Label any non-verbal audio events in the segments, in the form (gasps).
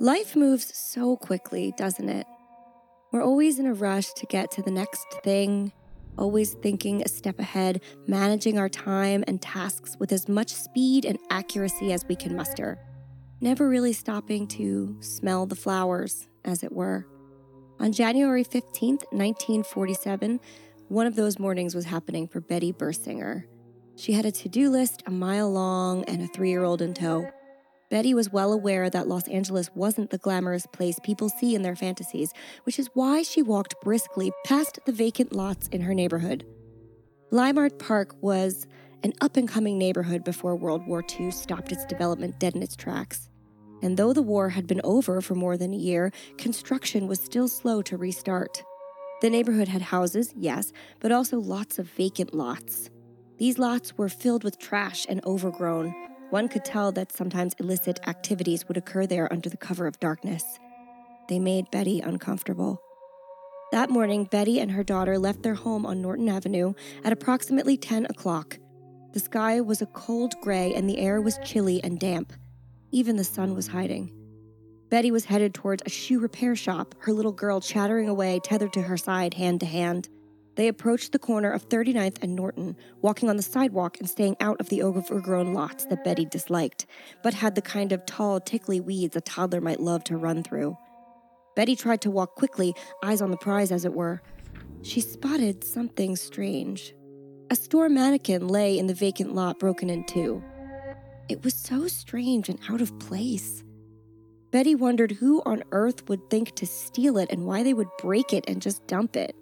Life moves so quickly, doesn't it? We're always in a rush to get to the next thing, always thinking a step ahead, managing our time and tasks with as much speed and accuracy as we can muster, never really stopping to smell the flowers, as it were. On January 15th, 1947, one of those mornings was happening for Betty Bersinger. She had a to do list a mile long and a three year old in tow. Betty was well aware that Los Angeles wasn't the glamorous place people see in their fantasies, which is why she walked briskly past the vacant lots in her neighborhood. Leimert Park was an up and coming neighborhood before World War II stopped its development dead in its tracks. And though the war had been over for more than a year, construction was still slow to restart. The neighborhood had houses, yes, but also lots of vacant lots. These lots were filled with trash and overgrown. One could tell that sometimes illicit activities would occur there under the cover of darkness. They made Betty uncomfortable. That morning, Betty and her daughter left their home on Norton Avenue at approximately 10 o'clock. The sky was a cold gray and the air was chilly and damp. Even the sun was hiding. Betty was headed towards a shoe repair shop, her little girl chattering away, tethered to her side, hand to hand. They approached the corner of 39th and Norton, walking on the sidewalk and staying out of the overgrown lots that Betty disliked, but had the kind of tall, tickly weeds a toddler might love to run through. Betty tried to walk quickly, eyes on the prize, as it were. She spotted something strange. A store mannequin lay in the vacant lot, broken in two. It was so strange and out of place. Betty wondered who on earth would think to steal it and why they would break it and just dump it.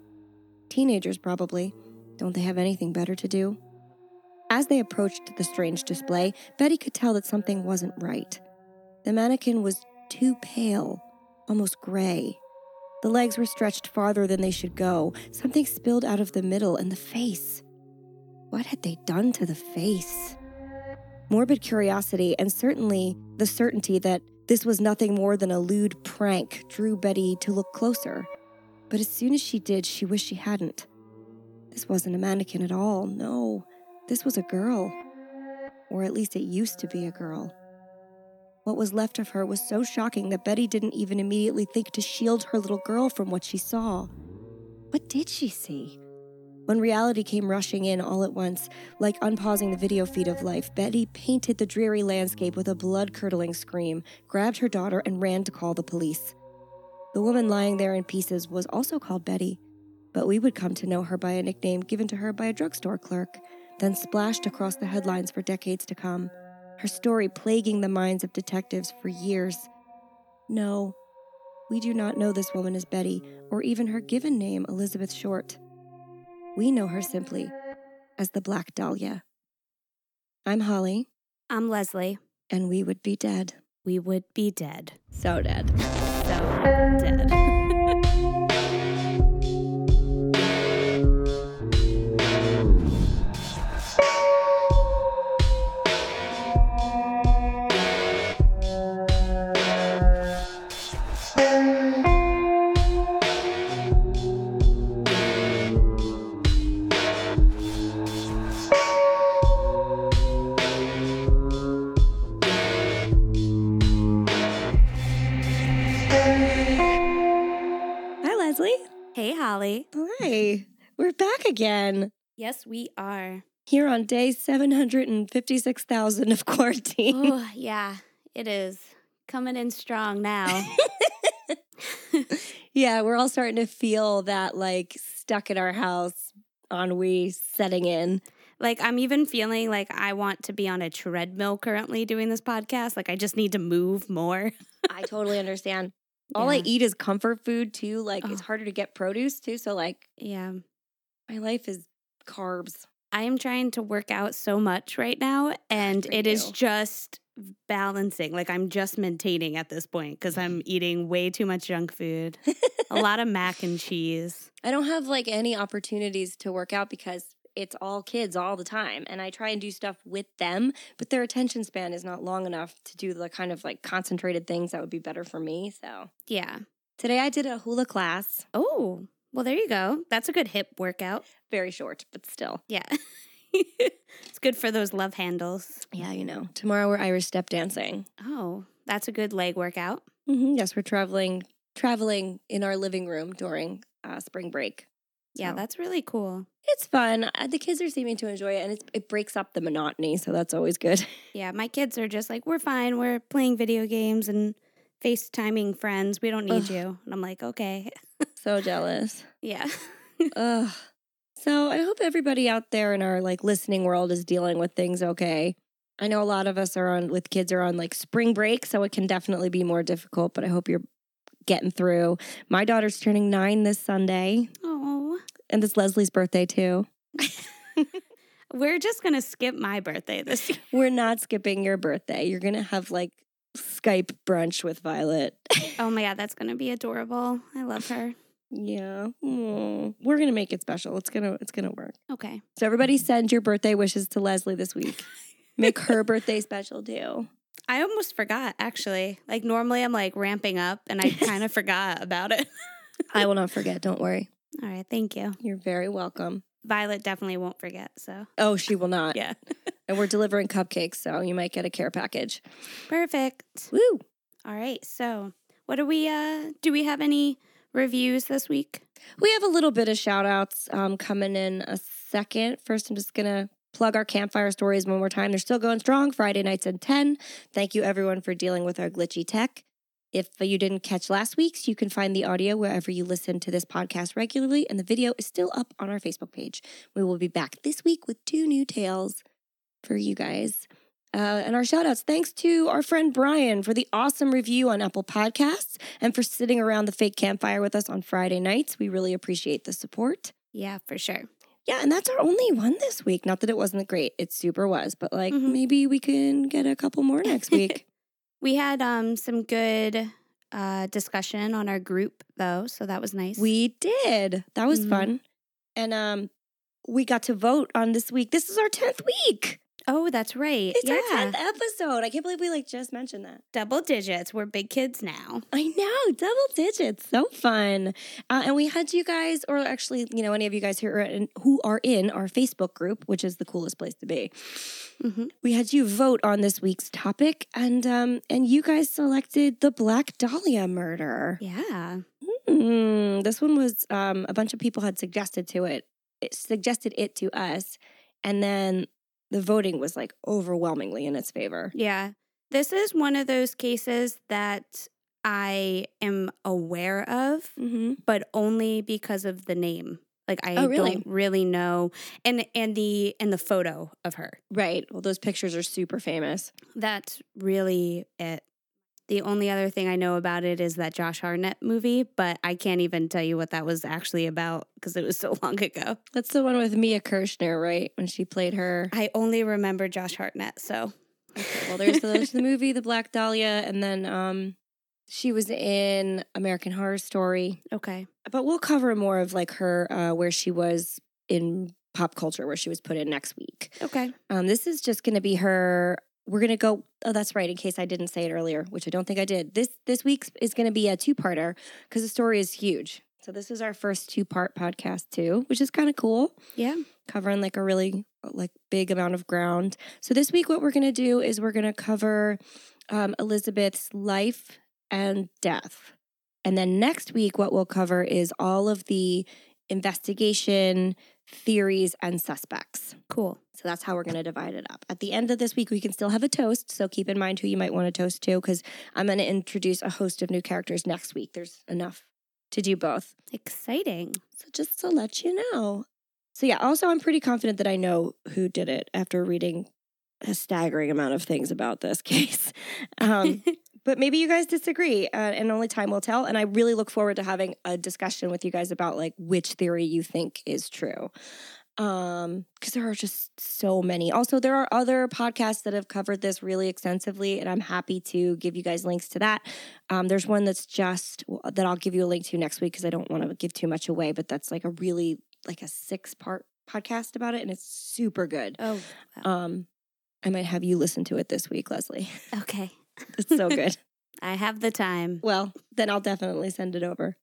Teenagers, probably. Don't they have anything better to do? As they approached the strange display, Betty could tell that something wasn't right. The mannequin was too pale, almost gray. The legs were stretched farther than they should go. Something spilled out of the middle, and the face. What had they done to the face? Morbid curiosity, and certainly the certainty that this was nothing more than a lewd prank, drew Betty to look closer. But as soon as she did, she wished she hadn't. This wasn't a mannequin at all, no. This was a girl. Or at least it used to be a girl. What was left of her was so shocking that Betty didn't even immediately think to shield her little girl from what she saw. What did she see? When reality came rushing in all at once, like unpausing the video feed of life, Betty painted the dreary landscape with a blood curdling scream, grabbed her daughter, and ran to call the police. The woman lying there in pieces was also called Betty, but we would come to know her by a nickname given to her by a drugstore clerk, then splashed across the headlines for decades to come, her story plaguing the minds of detectives for years. No, we do not know this woman as Betty, or even her given name, Elizabeth Short. We know her simply as the Black Dahlia. I'm Holly. I'm Leslie. And we would be dead. We would be dead. So dead. So dead. (laughs) Holly. Hi. We're back again. Yes, we are. Here on day 756,000 of quarantine. Oh, yeah, it is. Coming in strong now. (laughs) yeah, we're all starting to feel that like stuck in our house ennui setting in. Like, I'm even feeling like I want to be on a treadmill currently doing this podcast. Like, I just need to move more. I totally understand. All yeah. I eat is comfort food too. Like oh. it's harder to get produce too. So like yeah, my life is carbs. I am trying to work out so much right now, ah, and it you. is just balancing. Like I'm just maintaining at this point because I'm mm-hmm. eating way too much junk food, a (laughs) lot of mac and cheese. I don't have like any opportunities to work out because it's all kids all the time and I try and do stuff with them, but their attention span is not long enough to do the kind of like concentrated things that would be better for me. So, yeah. Today I did a hula class. Oh, well, there you go. That's a good hip workout. Very short, but still. Yeah. (laughs) it's good for those love handles. Yeah, you know. Tomorrow we're Irish step dancing. Oh, that's a good leg workout. Mm-hmm. Yes, we're traveling traveling in our living room during uh, spring break. Yeah, So, that's really cool. it's fun. Uh, The kids are seeming to enjoy it, and it's, it breaks up the monotony, so that's always good. (laughs) Yeah, my kids are just like, we're fine. We're playing video games and FaceTiming friends. We don't need Ugh. you. And I'm like, okay. (laughs) so jealous. Yeah. (laughs) Ugh. So I hope everybody out there in our like listening world is dealing with things okay. I know a lot of us are on with kids are on like spring break, so it can definitely be more difficult, but I hope you're getting through. My daughter's turning nine this Sunday, Oh, and it's Leslie's birthday too. (laughs) we're just going to skip my birthday this year. (laughs) We're not skipping your birthday. You're gonna have like Skype brunch with Violet. (laughs) Oh my God, that's going to be adorable. I love her. yeah. Aw. We're gonna make it special. It's gonna it's gonna work. Okay. So everybody send your birthday wishes to Leslie this week. Make her birthday special too. I almost forgot, actually. Like, normally I'm like ramping up and I kind of forgot about it. I will not forget. Don't worry. All right. Thank you. You're very welcome. Violet definitely won't forget. So, Oh, she will not. yeah. (laughs) And we're delivering cupcakes, so you might get a care package. Perfect. Woo! All right. So, what do we, uh, do we have any reviews this week? We have a little bit of shout outs um, coming in a second. First, I'm just going to plug our campfire stories one more time. They're still going strong Friday nights at 10. Thank you, everyone, for dealing with our glitchy tech. If you didn't catch last week's, you can find the audio wherever you listen to this podcast regularly, and the video is still up on our Facebook page. We will be back this week with two new tales for you guys. Uh, and our shout outs thanks to our friend Brian for the awesome review on Apple Podcasts and for sitting around the fake campfire with us on Friday nights. We really appreciate the support. Yeah, for sure. Yeah, and that's our only one this week. Not that it wasn't great, it super was, but like Mhm. maybe we can get a couple more next (laughs) week. We had um some good uh discussion on our group though, so that was nice. we did. That was Mhm. fun. And um we got to vote on this week. This is our 10th week. Oh, that's right. It's yeah, our 10th episode. I can't believe we like just mentioned that. double digits. We're big kids now. I know, double digits, so fun. Uh, and we had you guys, or actually, you know, any of you guys who are in, who are in our Facebook group, which is the coolest place to be. hmm We had you vote on this week's topic, and um, and you guys selected the Black Dahlia murder. Yeah. Mm, this one was um, a bunch of people had suggested to it, it suggested it to us, and then the voting was like overwhelmingly in its favor. Yeah. This is one of those cases that I am aware of, Mm-hmm. but only because of the name. Like I Oh, really? don't really know and and the and the photo of her. Right. Well, those pictures are super famous. That's really it. The only other thing I know about it is that Josh Hartnett movie, but I can't even tell you what that was actually about because it was so (laughs) long ago. That's the one with Mia Kirshner, right? When she played her. I only remember Josh Hartnett, so Okay, well, there's the, there's the movie, The Black Dahlia, and then um, she was in American Horror Story. okay. But we'll cover more of like her uh, where she was in pop culture, where she was put in next week. Okay. Um, this is just going to be her. We're going to go. Oh, that's right. In case I didn't say it earlier, which I don't think I did. This this week's is going to be a two parter because the story is huge. So this is our first two part podcast too, which is kind of cool Yeah. covering like a really like big amount of ground. So this week, what we're gonna do is we're gonna cover um, Elizabeth's life and death, and then next week, what we'll cover is all of the investigation theories and suspects. Cool. So that's how we're going to divide it up. At the end of this week, we can still have a toast. So keep in mind who you might want to toast to because I'm going to introduce a host of new characters next week. There's enough to do both. Exciting. So just to let you know. So yeah, also I'm pretty confident that I know who did it after reading a staggering amount of things about this (laughs) case. Um, (laughs) but maybe you guys disagree, uh, and only time will tell. And I really look forward to having a discussion with you guys about like which theory you think is true. Um, because there are just so many. Also, there are other podcasts that have covered this really extensively, and I'm happy to give you guys links to that. Um, there's one that's just that I'll give you a link to next week because I don't want to give too much away, but that's like a really like a six part podcast about it, and it's super good. oh, wow. Um, I might have you listen to it this week, Leslie. (laughs) okay. It's so good. (laughs) I have the time. well, then I'll definitely send it over.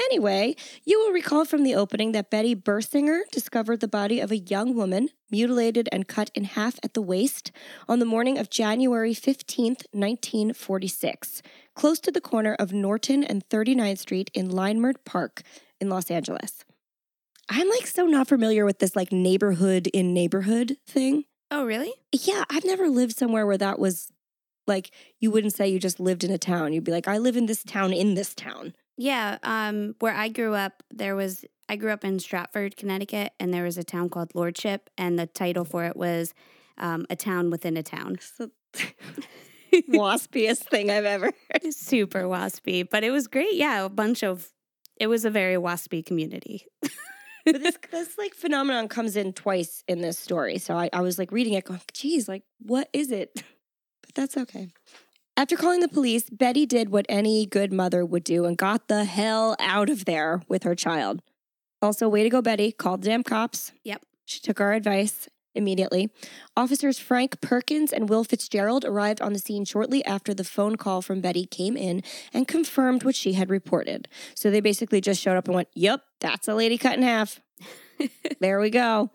Anyway, you will recall from the opening that Betty Bersinger discovered the body of a young woman, mutilated and cut in half at the waist, on the morning of January 15th, 1946, close to the corner of Norton and 39th Street in Leimert Park in Los Angeles. I'm like so not familiar with this like neighborhood in neighborhood thing. Oh, really? Yeah, I've never lived somewhere where that was like you wouldn't say you just lived in a town. You'd be like, I live in this town in this town. Yeah, um, where I grew up, there was I grew up in Stratford, Connecticut, and there was a town called Lordship, and the title for it was um, a town within a town. So, (laughs) waspiest thing I've ever heard. Super waspy, but it was great. Yeah, a bunch of it was a very waspy community. but this (laughs) this like phenomenon comes in twice in this story. So I, I was like reading it, going, geez, like what is it? But that's okay. After calling the police, Betty did what any good mother would do and got the hell out of there with her child. Also, way to go, Betty. Called the damn cops. Yep. She took our advice immediately. Officers Frank Perkins and Will Fitzgerald arrived on the scene shortly after the phone call from Betty came in and confirmed what she had reported. So they basically just showed up and went, Yep, that's a lady cut in half. (laughs) there we go.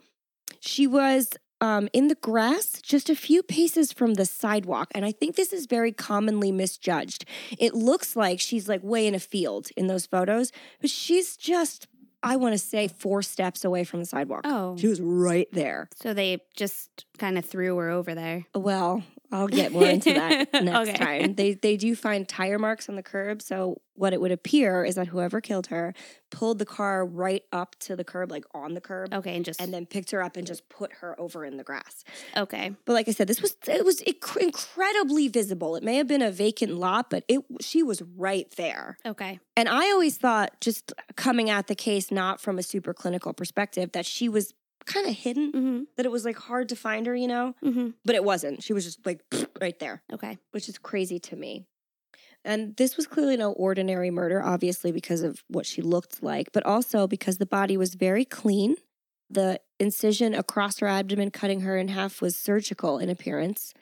She was um, in the grass just a few paces from the sidewalk. And I think this is very commonly misjudged. It looks like she's like way in a field in those photos, but she's just, I want to say, four steps away from the sidewalk. Oh, She was right there. so they just kind of threw her over there. Well, I'll get more into that (laughs) next Okay. time. They they do find tire marks on the curb, so what it would appear is that whoever killed her pulled the car right up to the curb, like on the curb, Okay, and just and then picked her up and just put her over in the grass. okay. But like I said, this was it was inc- incredibly visible. It may have been a vacant lot, but it she was right there. Okay. And I always thought, just coming at the case not from a super clinical perspective, that she was kind of hidden. Mm-hmm. That it was like hard to find her, you know. Mm-hmm. But it wasn't. She was just like (sniffs) right there, Okay. which is crazy to me. And this was clearly no ordinary murder, obviously, because of what she looked like, but also because the body was very clean. The incision across her abdomen, cutting her in half, was surgical in appearance.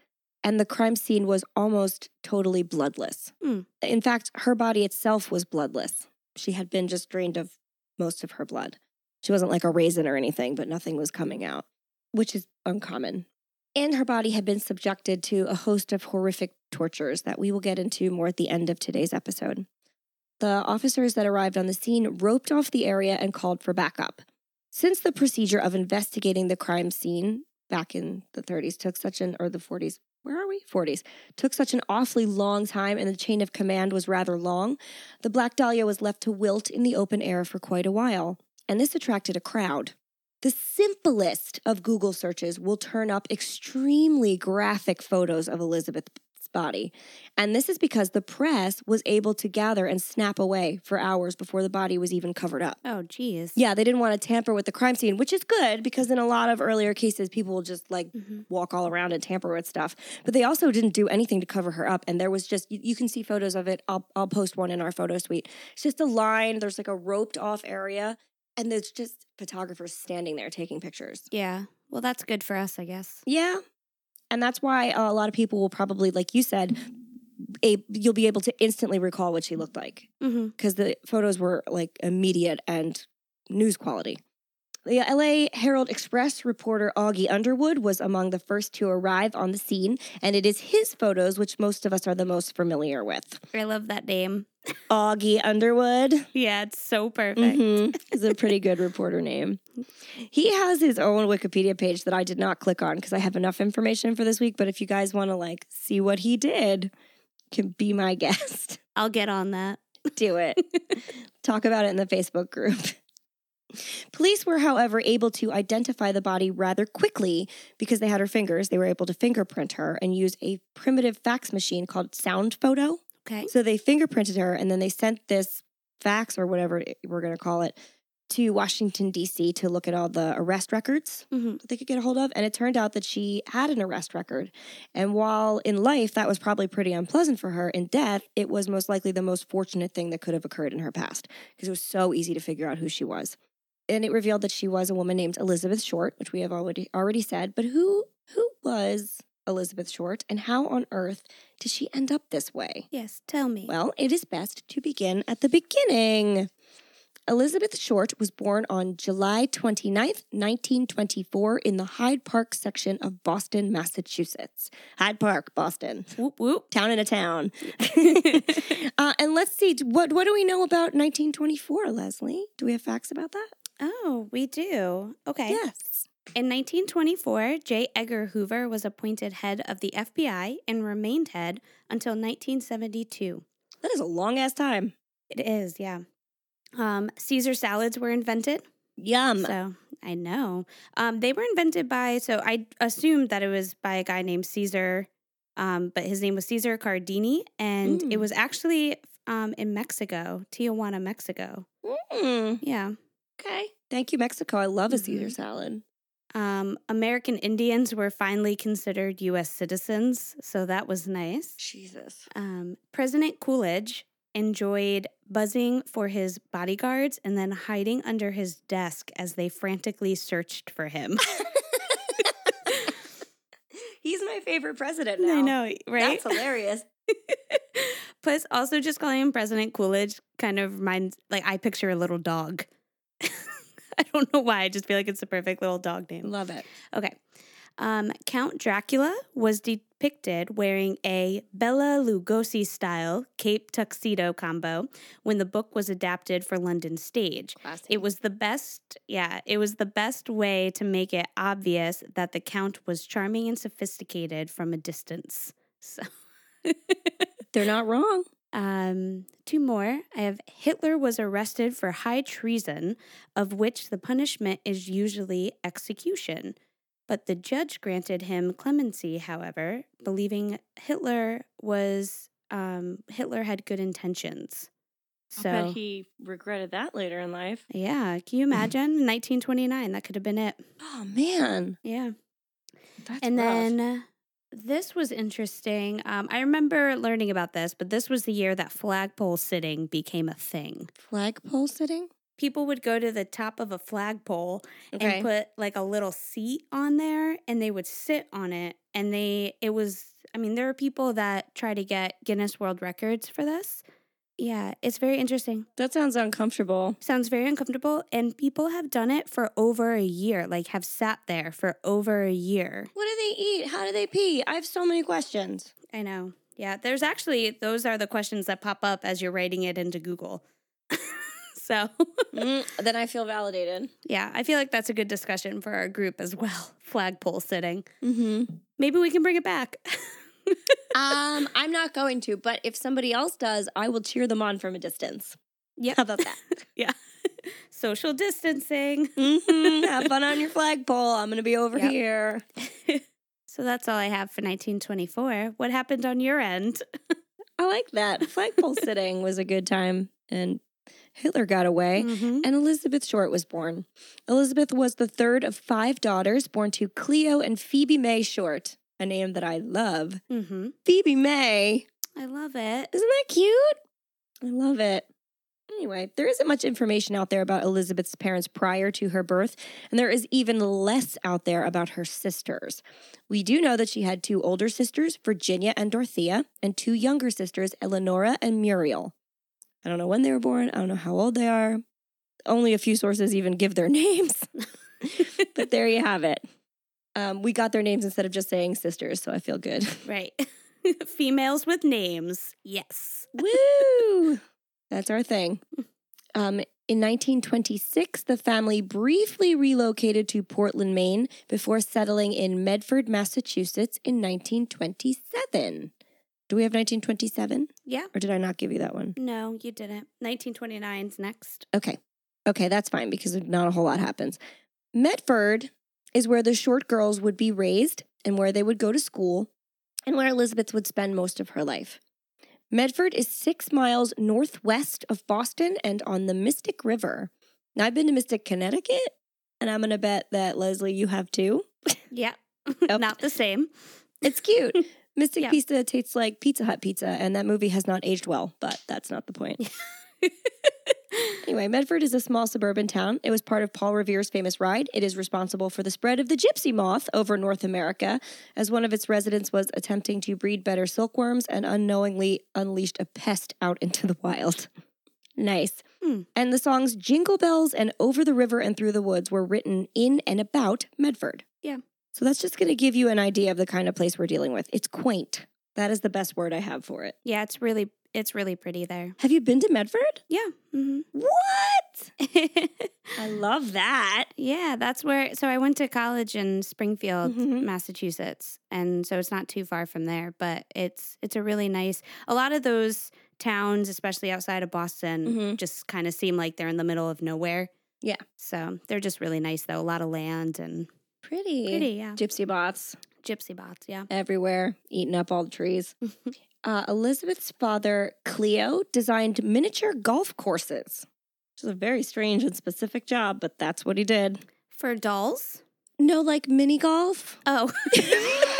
And the crime scene was almost totally bloodless. Hmm. In fact, her body itself was bloodless. She had been just drained of most of her blood. She wasn't like a raisin or anything, but nothing was coming out, which is uncommon. And her body had been subjected to a host of horrific tortures that we will get into more at the end of today's episode. The officers that arrived on the scene roped off the area and called for backup. Since the procedure of investigating the crime scene back in the 30s took such an, or the 40s, where are we? 40s, took such an awfully long time and the chain of command was rather long, the Black Dahlia was left to wilt in the open air for quite a while. And this attracted a crowd. The simplest of Google searches will turn up extremely graphic photos of Elizabeth's body. And this is because the press was able to gather and snap away for hours before the body was even covered up. Oh, geez. Yeah, they didn't want to tamper with the crime scene, which is good because in a lot of earlier cases, people will just like Mm-hmm. walk all around and tamper with stuff. But they also didn't do anything to cover her up. And there was just, you, you can see photos of it. I'll, I'll post one in our photo suite. It's just a line, there's like a roped off area, and there's just photographers standing there taking pictures. Yeah. Well, that's good for us, I guess. Yeah. And that's why a lot of people will probably, like you said, a, you'll be able to instantly recall what she looked like Mm-hmm. because the photos were like immediate and news quality. The LA Herald Express reporter Augie Underwood was among the first to arrive on the scene, and it is his photos which most of us are the most familiar with. I love that name. Augie Underwood Yeah, it's so perfect. mhm, is a pretty good reporter name. He has his own Wikipedia page that I did not click on because I have enough information for this week. But if you guys want to like see what he did, can be my (laughs) guest. I'll get on that. Do it. (laughs) Talk about it in the Facebook group. Police were, however, able to identify the body rather quickly because they had her fingers. They were able to fingerprint her and use a primitive fax machine called Sound Photo. Okay. So they fingerprinted her and then they sent this fax or whatever we're going to call it to Washington, D.C. to look at all the arrest records Mm-hmm. that they could get a hold of. And it turned out that she had an arrest record. And while in life that was probably pretty unpleasant for her, in death, it was most likely the most fortunate thing that could have occurred in her past because it was so easy to figure out who she was. And it revealed that she was a woman named Elizabeth Short, which we have already already said. But who who was Elizabeth Short and how on earth did she end up this way? Yes, tell me. Well, it is best to begin at the beginning. Elizabeth Short was born on July 29th, 1924, in the Hyde Park section of Boston, Massachusetts. Hyde Park, Boston. Whoop whoop. Town in a town. (laughs) (laughs) uh, and let's see, what, what do we know about 1924, Leslie? Do we have facts about that? Oh, we do. Okay. Yes. In 1924, J. Edgar Hoover was appointed head of the FBI and remained head until 1972. That is a long ass time. It is, yeah. Um, Caesar salads were invented. Yum. So I know. Um, they were invented by, so I assumed that it was by a guy named Caesar, um, but his name was Caesar Cardini. And it Mm. was actually um, in Mexico, Tijuana, Mexico. Mm, Yeah. Okay. Thank you, Mexico. I love a Caesar Mhm. salad. Um, American Indians were finally considered U.S. citizens, so that was nice. Jesus. Um, President Coolidge enjoyed buzzing for his bodyguards and then hiding under his desk as they frantically searched for him. (laughs) (laughs) He's my favorite president now. I know, right? That's hilarious. (laughs) Plus, also just calling him President Coolidge kind of reminds, like, I picture a little dog. (laughs) I don't know why. I just feel like it's a perfect little dog name. Love it. Okay. Um, Count Dracula was depicted wearing a Bela Lugosi style cape tuxedo combo when the book was adapted for London stage. Classic. It was the best, yeah, it was the best way to make it obvious that the Count was charming and sophisticated from a distance. So, (laughs) They're not wrong. Um, two more. I have Hitler was arrested for high treason, of which the punishment is usually execution. But the judge granted him clemency, however, believing Hitler was um, Hitler had good intentions. So I bet he regretted that later in life. yeah, can you imagine? 1929, that could have been it. (gasps) Oh man, Yeah. that's and rough. then this was interesting. Um, I remember learning about this, but this was the year that flagpole sitting became a thing. flagpole sitting. People would go to the top of a flagpole Okay. and put like a little seat on there and they would sit on it. And they, it was, I mean, there are people that try to get Guinness World Records for this. Yeah, it's very interesting. That sounds uncomfortable. Sounds very uncomfortable. And people have done it for over a year, like have sat there for over a year. What do they eat? How do they pee? I have so many questions. I know. Yeah, there's actually those are the questions that pop up as you're writing it into Google. (laughs) so, Mm, (laughs) then I feel validated. yeah, I feel like that's a good discussion for our group as well. (laughs) Flagpole sitting. Mm-hmm. Maybe we can bring it back. Um, I'm not going to, but if somebody else does, I will cheer them on from a distance. Yeah. How about that? (laughs) yeah. Social distancing. hmm (laughs) Have fun on your flagpole. I'm going to be over Yep. here. (laughs) So that's all I have for 1924. What happened on your end? I like that. Flagpole sitting was a good time, and Hitler got away. Mhm. And Elizabeth Short was born. Elizabeth was the third of five daughters born to Cleo and Phoebe May Short, a name that I love. Mhm. Phoebe May. I love it. Isn't that cute? I love it. Anyway, there isn't much information out there about Elizabeth's parents prior to her birth, and there is even less out there about her sisters. We do know that she had two older sisters, Virginia and Dorothea, and two younger sisters, Eleonora and Muriel. I don't know when they were born, I don't know how old they are. Only a few sources even give their (laughs) names. (laughs) but there you have it. Um, we got their names instead of just saying sisters, so I feel good. (laughs) Right. (laughs) Females with names. Yes. Woo! (laughs) That's our thing. Um, in 1926, the family briefly relocated to Portland, Maine, before settling in Medford, Massachusetts in 1927. Do we have 1927? Yeah. Or did I not give you that one? No, you didn't. 1929's next. Okay. Okay, that's fine because not a whole lot happens. Medford is where the short girls would be raised and where they would go to school and where Elizabeth would spend most of her life. Medford is six miles northwest of Boston and on the Mystic River. Now, I've been to Mystic, Connecticut, and I'm going to bet that, Leslie, you have too. (laughs) Yeah. (laughs) Yep. Not the same. It's cute. (laughs) Mystic. Pizza tastes like Pizza Hut pizza, and that movie has not aged well, but that's not the point. Anyway, Medford is a small suburban town. It was part of Paul Revere's famous ride. It is responsible for the spread of the gypsy moth over North America, as one of its residents was attempting to breed better silkworms and unknowingly unleashed a pest out into the wild. Nice. Hmm. And the songs Jingle Bells and Over the River and Through the Woods were written in and about Medford. Yeah. So that's just going to give you an idea of the kind of place we're dealing with. It's quaint. That is the best word I have for it. Yeah, it's really it's really pretty there. Have you been to Medford? Yeah. hmm What? (laughs) I love that. yeah, that's where. So I went to college in Springfield, Mhm. Massachusetts, and so it's not too far from there. But it's it's a really nice. A lot of those towns, especially outside of Boston, Mhm. just kind of seem like they're in the middle of nowhere. Yeah. So they're just really nice, though. A lot of land and Pretty. pretty. Yeah. Gypsy bots Gypsy bots. Yeah. everywhere, eating up all the trees. (laughs) uh, Elizabeth's father, Cleo, designed miniature golf courses, which is a very strange and specific job, but that's what he did. For dolls. No, like mini golf. Oh. (laughs)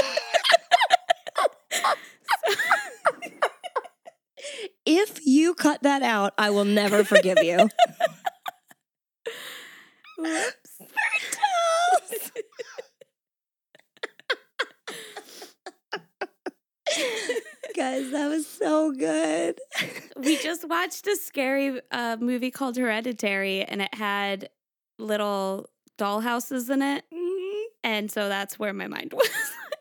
If you cut that out, I will never forgive you. Whoops. (laughs) Guys, that was so good. (laughs) we just watched a scary uh, movie called Hereditary, and it had little doll houses in it, Mhm. and so that's where my mind (laughs) was.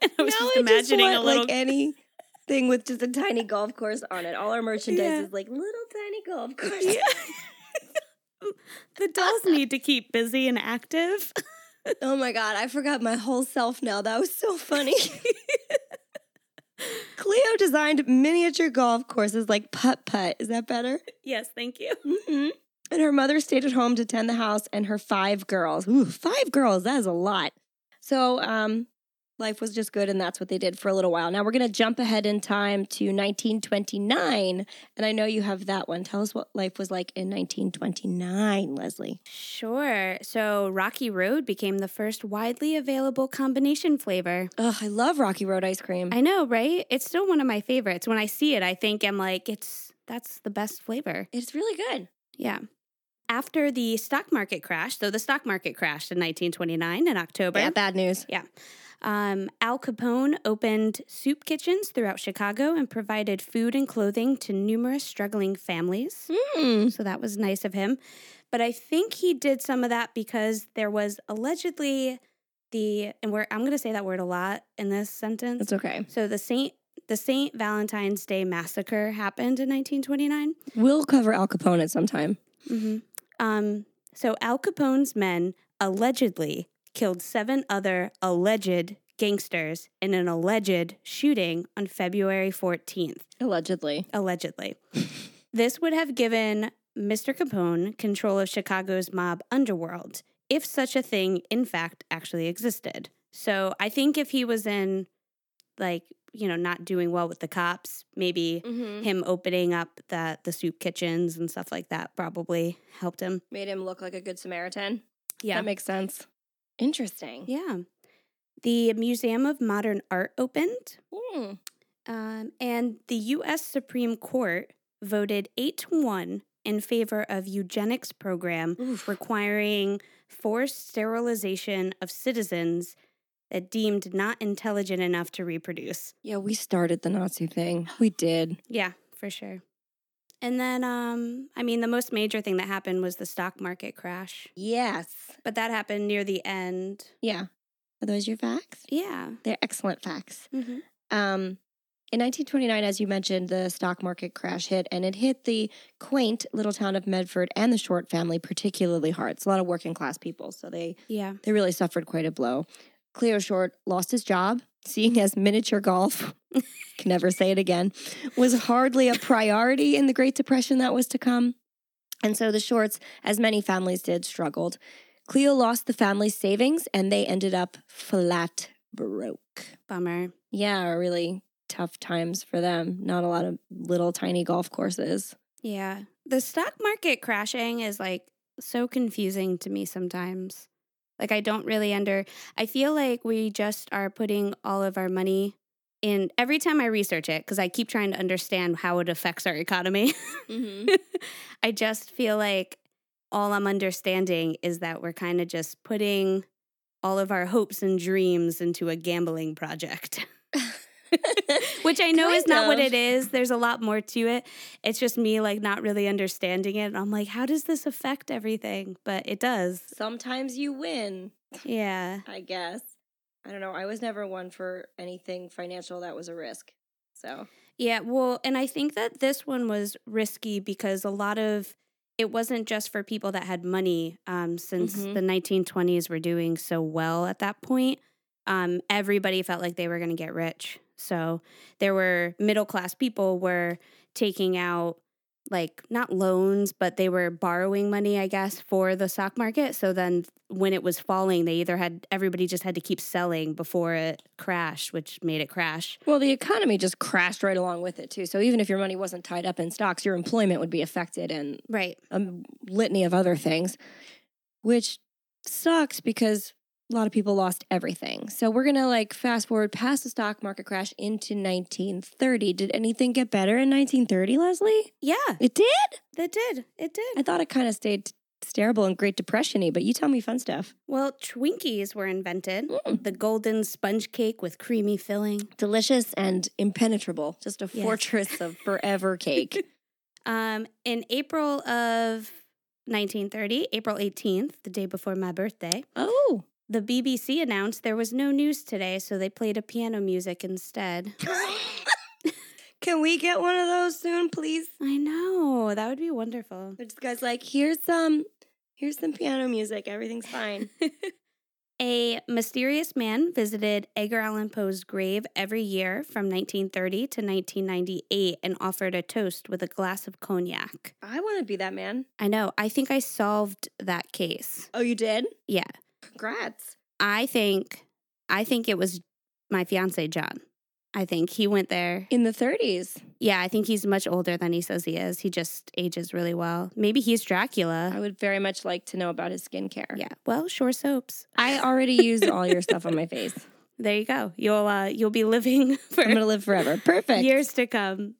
and I was Now just I imagining want, a little. like (laughs) anything with just a tiny golf course on it. All our merchandise Yeah. is like little tiny golf course. Yeah. the dolls need to keep busy and active. Oh my god, I forgot my whole self now. That was so funny. Cleo designed miniature golf courses like putt putt. Is that better? yes, thank you. Mm-hmm. And her mother stayed at home to tend the house and her five girls. Ooh, five girls. That is a lot. So, um, life was just good, and that's what they did for a little while. Now we're going to jump ahead in time to 1929. And I know you have that one. Tell us what life was like in 1929, Leslie. Sure. So Rocky Road became the first widely available combination flavor. Ugh, I love Rocky Road ice cream. I know, right? It's still one of my favorites. When I see it, I think I'm like, it's that's the best flavor. it's really good. Yeah. After the stock market crash, so the stock market crashed in 1929 in October. Yeah, bad news. Yeah. Um, Al Capone opened soup kitchens throughout Chicago and provided food and clothing to numerous struggling families. Mm. So that was nice of him. But I think he did some of that because there was allegedly the, and we're, I'm going to say that word a lot in this sentence. It's okay. So the Saint, the Saint Valentine's Day massacre happened in 1929. We'll cover Al Capone at some time. hmm Um, so Al Capone's men allegedly killed seven other alleged gangsters in an alleged shooting on February 14th, Allegedly. allegedly. (laughs) this would have given Mr. Capone control of Chicago's mob underworld, if such a thing, in fact, actually existed. So I think if he was in, like, you know, not doing well with the cops, maybe Mm-hmm. him opening up the the soup kitchens and stuff like that probably helped him. Made him look like a good Samaritan. Yeah. That makes sense. Interesting. yeah. The Museum of Modern Art opened, Mm. um, and the U.S. Supreme Court voted eight to one in favor of eugenics program Oof. requiring forced sterilization of citizens deemed not intelligent enough to reproduce. Yeah, we started the Nazi thing. We did. Yeah, for sure. And then, um, I mean, the most major thing that happened was the stock market crash. Yes. But that happened near the end. Yeah. Are those your facts? Yeah. They're excellent facts. hmm Um, in 1929, as you mentioned, the stock market crash hit, and it hit the quaint little town of Medford and the Short family particularly hard. It's a lot of working class people, so they Yeah. they really suffered quite a blow. Cleo Short lost his job, seeing as miniature golf, (laughs) can never say it again, was hardly a priority in the Great Depression that was to come. And so the Shorts, as many families did, struggled. Cleo lost the family's savings and they ended up flat broke. Bummer. Yeah, really tough times for them. Not a lot of little tiny golf courses. Yeah. The stock market crashing is like so confusing to me sometimes. Like, I don't really under, I feel like we just are putting all of our money in every time I research it, because I keep trying to understand how it affects our economy. Mm-hmm. (laughs) I just feel like all I'm understanding is that we're kind of just putting all of our hopes and dreams into a gambling project. (laughs) (laughs) Which I know Kind is not what it is. There's a lot more to it. It's just me like not really understanding it. And I'm like, how does this affect everything? But it does. Sometimes you win, Yeah. I guess. I don't know. I was never one for anything financial that was a risk. So, Yeah, well, and I think that this one was risky because a lot of it wasn't just for people that had money, um, since Mhm. the 1920s were doing so well at that point. Um, everybody felt like they were going to get rich. So there were middle class people were taking out like not loans, but they were borrowing money, I guess, for the stock market. So then when it was falling, they either had everybody just had to keep selling before it crashed, which made it crash. well, the economy just crashed right along with it, too. So, even if your money wasn't tied up in stocks, your employment would be affected and Right. a litany of other things, which sucks because a lot of people lost everything. So we're gonna like fast forward past the stock market crash into 1930. Did anything get better in 1930, Leslie? Yeah, It did. it did. It did. I thought it kind of stayed terrible and Great Depression-y, but you tell me fun stuff. Well, Twinkies were invented. Mm. The golden sponge cake with creamy filling. Delicious and impenetrable, just a Yes. fortress of (laughs) forever cake. Um, in April of 1930, April 18th, the day before my birthday, oh. The BBC announced there was no news today, so they played a piano music instead. (laughs) Can we get one of those soon, please? I know, that would be wonderful. This guy's like, here's some, here's some piano music. Everything's fine. (laughs) A mysterious man visited Edgar Allan Poe's grave every year from 1930 to 1998 and offered a toast with a glass of cognac. I want to be that man. I know. I think I solved that case. Oh, you did? Yeah. Congrats. I think I think it was my fiance John. I think he went there. In the 30s. Yeah, I think he's much older than he says he is. He just ages really well. Maybe he's Dracula. I would very much like to know about his skincare. Yeah. Well, Shore soaps. I already used (laughs) all your stuff on my face. There you go. You'll uh you'll be living (laughs) for I'm going to live forever. Perfect. years to come.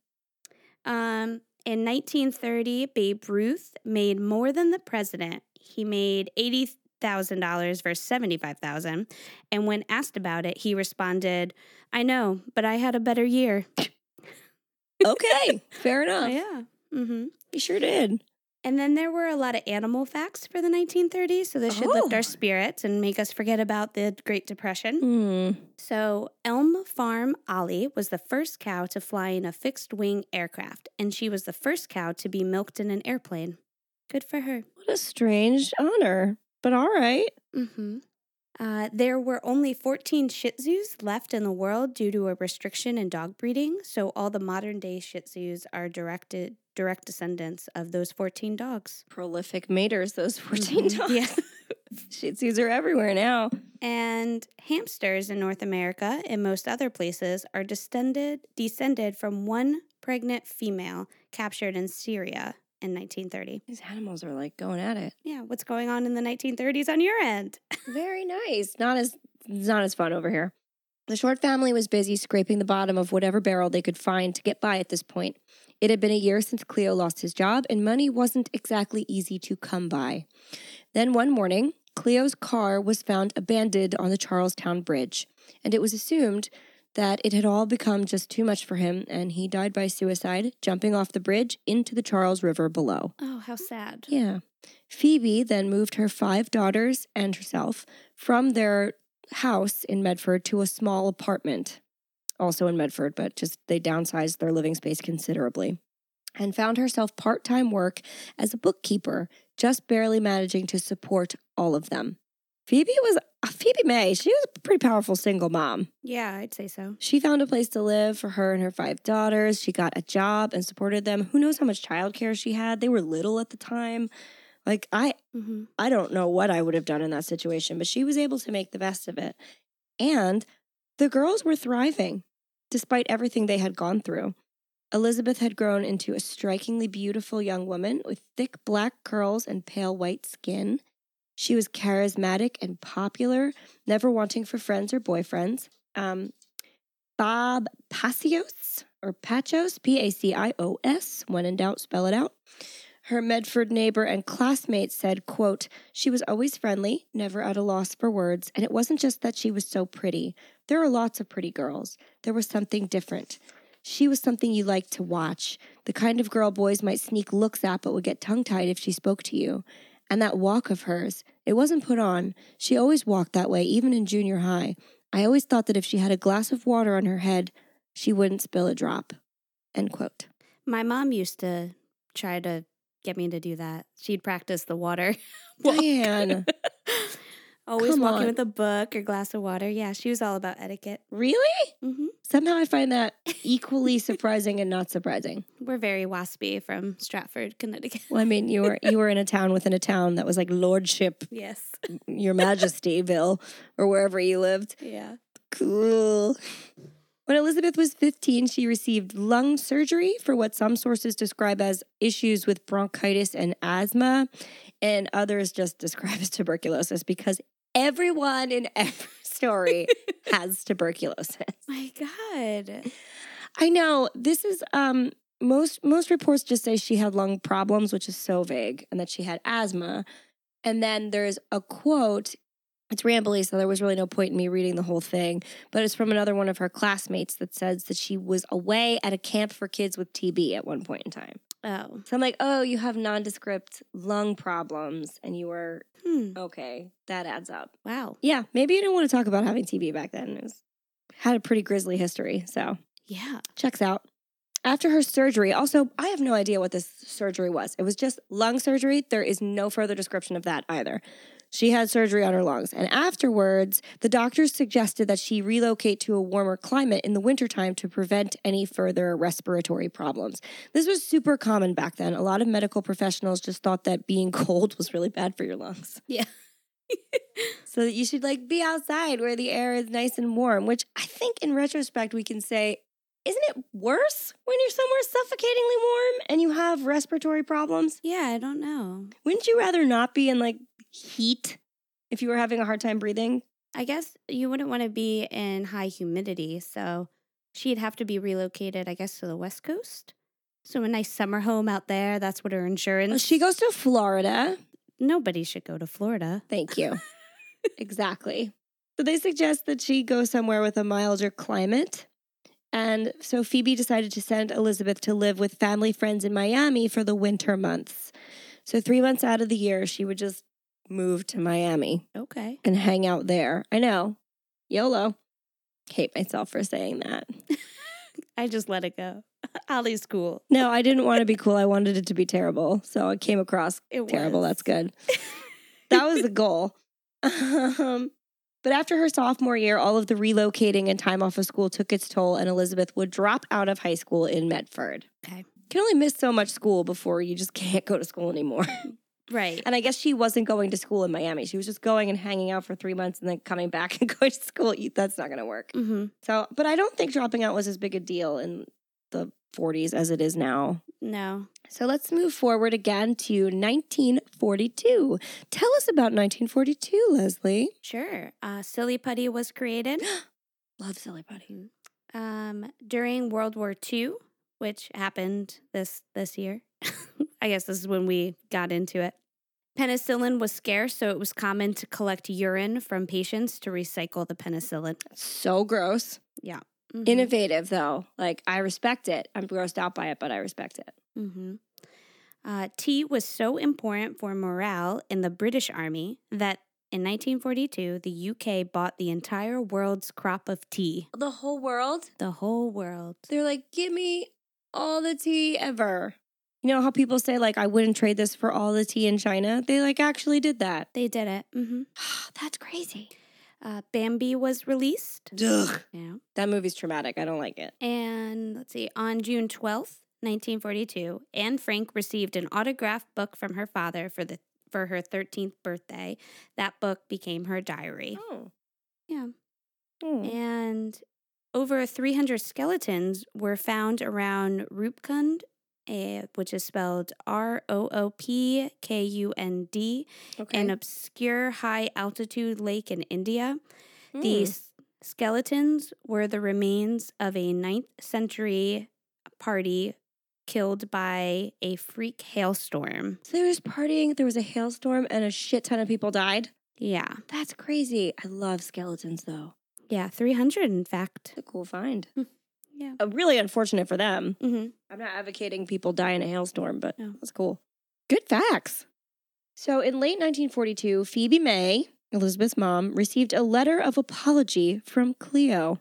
Um, in 1930, Babe Ruth made more than the president. He made eighty thousand dollars versus seventy five thousand. And when asked about it, he responded, "I know, but I had a better year." (laughs) okay. Fair enough. yeah. Mm-hmm. You sure did. And then there were a lot of animal facts for the 1930s, so this should lift Oh. our spirits and make us forget about the Great Depression. Hmm. So, Elm Farm Ollie was the first cow to fly in a fixed wing aircraft, and she was the first cow to be milked in an airplane. Good for her. What a strange honor. But all right. hmm Uh, there were only 14 Shih Tzus left in the world due to a restriction in dog breeding. So, all the modern day Shih Tzus are directed direct descendants of those 14 dogs. Prolific maters, those 14 Mhm. dogs. Yeah. (laughs) Shih Tzus are everywhere now. And hamsters in North America and most other places are descended descended from one pregnant female captured in Syria in 1930. These animals are like going at it. Yeah, what's going on in the 1930s on your end? (laughs) Very nice. Not as not as fun over here. The Short family was busy scraping the bottom of whatever barrel they could find to get by at this point. It had been a year since Cleo lost his job, and money wasn't exactly easy to come by. Then one morning, Cleo's car was found abandoned on the Charlestown Bridge, and it was assumed that it had all become just too much for him, and he died by suicide, jumping off the bridge into the Charles River below. Oh, how sad. Yeah. Phoebe then moved her five daughters and herself from their house in Medford to a small apartment, also in Medford, but just they downsized their living space considerably, and found herself part time work as a bookkeeper, just barely managing to support all of them. Phoebe was uh, Phoebe May. She was a pretty powerful single mom. Yeah, I'd say so. She found a place to live for her and her five daughters. She got a job and supported them. Who knows how much childcare she had? They were little at the time. Like I hmm I don't know what I would have done in that situation, but she was able to make the best of it. And the girls were thriving despite everything they had gone through. Elizabeth had grown into a strikingly beautiful young woman with thick black curls and pale white skin. She was charismatic and popular, never wanting for friends or boyfriends. Um, Bob Pacios or Pachos, P A C I O S, when in doubt, spell it out. Her Medford neighbor and classmate said, quote, she was always friendly, never at a loss for words, and it wasn't just that she was so pretty. There are lots of pretty girls. There was something different. She was something you liked to watch, the kind of girl boys might sneak looks at but would get tongue tied if she spoke to you. And that walk of hers, it wasn't put on. She always walked that way, even in junior high. I always thought that if she had a glass of water on her head, she wouldn't spill a drop. End quote. My mom used to try to get me to do that. She'd practice the water. (laughs) Diane. (laughs) Always Come walking on. with a book or glass of water. Yeah, she was all about etiquette. really? hmm Somehow I find that (laughs) equally surprising and not surprising. We're very waspy from Stratford, Connecticut. Well, I mean, you were you were in a (laughs) town within a town that was like lordship, yes. your majestyville, or wherever you lived. Yeah. Cool. When Elizabeth was 15, she received lung surgery for what some sources describe as issues with bronchitis and asthma, and others just describe as tuberculosis because everyone in every (laughs) story has tuberculosis. My God. I know this is um most most reports just say she had lung problems, which is so vague, and that she had asthma. And then there's a quote. It's rambly, so there was really no point in me reading the whole thing. But it's from another one of her classmates that says that she was away at a camp for kids with TB at one point in time. Oh. So I'm like, oh, you have nondescript lung problems, and you were Hmm. okay. That adds up. Wow. Yeah, maybe you didn't want to talk about having TB back then. It was had a pretty grisly history. So Yeah. checks out. After her surgery, also, I have no idea what this surgery was. It was just lung surgery. There is no further description of that either. She had surgery on her lungs. And afterwards, the doctors suggested that she relocate to a warmer climate in the wintertime to prevent any further respiratory problems. This was super common back then. A lot of medical professionals just thought that being (laughs) cold was really bad for your lungs. Yeah. (laughs) So that you should like be outside where the air is nice and warm, which I think in retrospect we can say, isn't it worse when you're somewhere suffocatingly warm and you have respiratory problems? Yeah, I don't know. Wouldn't you rather not be in like heat if you were having a hard time breathing? I guess you wouldn't want to be in high humidity, so she'd have to be relocated, I guess, to the West Coast. So a nice summer home out there. That's what her oh, insurance. Well, she goes to Florida. Nobody should go to Florida. Thank you. (laughs) exactly. So they suggest that she go somewhere with a milder climate. And so Phoebe decided to send Elizabeth to live with family friends in Miami for the winter months. So three months out of the year, she would just move to Miami Okay. and hang out there. I know. YOLO. Hate myself for saying that. (laughs) I just let it go. (laughs) Ali's cool. No, I didn't want to be cool. I wanted it to be terrible. So it came across It terrible. was. That's good. (laughs) that was the goal. Um, but after her sophomore year, all of the relocating and time off of school took its toll, and Elizabeth would drop out of high school in Medford. Okay. You can only miss so much school before you just can't go to school anymore. Right. and I guess she wasn't going to school in Miami. She was just going and hanging out for three months and then coming back (laughs) and going to school. That's not going to work. hmm So, but I don't think dropping out was as big a deal in the 40s as it is now. No. So let's move forward again to 1942. Tell us about 1942, Leslie. Sure. Uh, Silly Putty was created (gasps) Love Silly Putty. um, during World War II, which happened this this year. (laughs) I guess this is when we got into it. Penicillin was scarce, so it was common to collect urine from patients to recycle the penicillin. So gross. Mhm. Innovative, though. Like, I respect it. I'm grossed out by it, but I respect it. hmm Uh, tea was so important for morale in the British Army that in 1942, the UK bought the entire world's crop of tea. The whole world? The whole world. They're like, give me all the tea ever. You know how people say, like, I wouldn't trade this for all the tea in China? They, like, actually did that. They did it. hmm (sighs) That's crazy. Uh, Bambi was released. Ugh. Yeah. That movie's traumatic. I don't like it. And let's see, on June 12th, 1942, Anne Frank received an autographed book from her father for the for her 13th birthday. That book became her diary. Oh. Yeah. Hmm. And over 300 skeletons were found around Roopkund, eh, which is spelled R O O P K U N D, an obscure high altitude lake in India. Hmm. These skeletons were the remains of a 9th century party killed by a freak hailstorm. So they were just partying. There was a hailstorm and a shit ton of people died. Yeah. That's crazy. I love skeletons though. Yeah, 300 in fact. A cool find. Yeah. Uh, really unfortunate for them. hmm I'm not advocating people die in a hailstorm, but No. that's cool. Good facts. So in late 1942, Phoebe May, Elizabeth's mom, received a letter of apology from Cleo,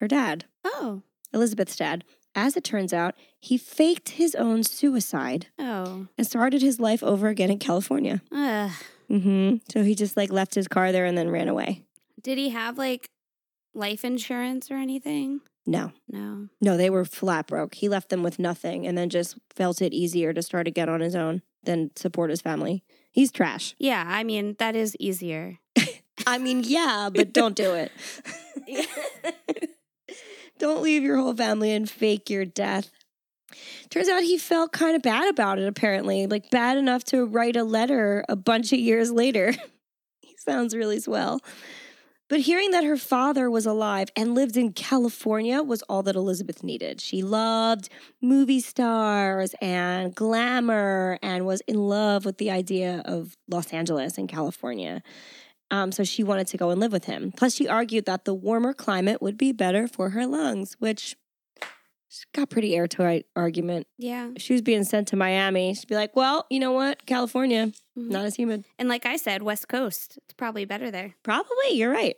her dad, Oh. Elizabeth's dad. As it turns out, he faked his own suicide Oh. and started his life over again in California. Ugh. hmm So he just like left his car there and then ran away. Did he have like life insurance or anything? No, No. no, they were flat broke. He left them with nothing and then just felt it easier to start again on his own than support his family. He's trash. Yeah, I mean, that is easier. (laughs) I mean, yeah, but don't do it. (laughs) don't leave your whole family and fake your death. Turns out he felt kind of bad about it, apparently, like bad enough to write a letter a bunch of years later. (laughs) he sounds really swell. But hearing that her father was alive and lived in California was all that Elizabeth needed. She loved movie stars and glamour and was in love with the idea of Los Angeles and California. Um, so she wanted to go and live with him. Plus, she argued that the warmer climate would be better for her lungs, which she got pretty airtight argument. Yeah. If she was being sent to Miami, she'd be like, well, you know what? California, Mhm. not as humid. And like I said, West Coast. It's probably better there. Probably, you're right.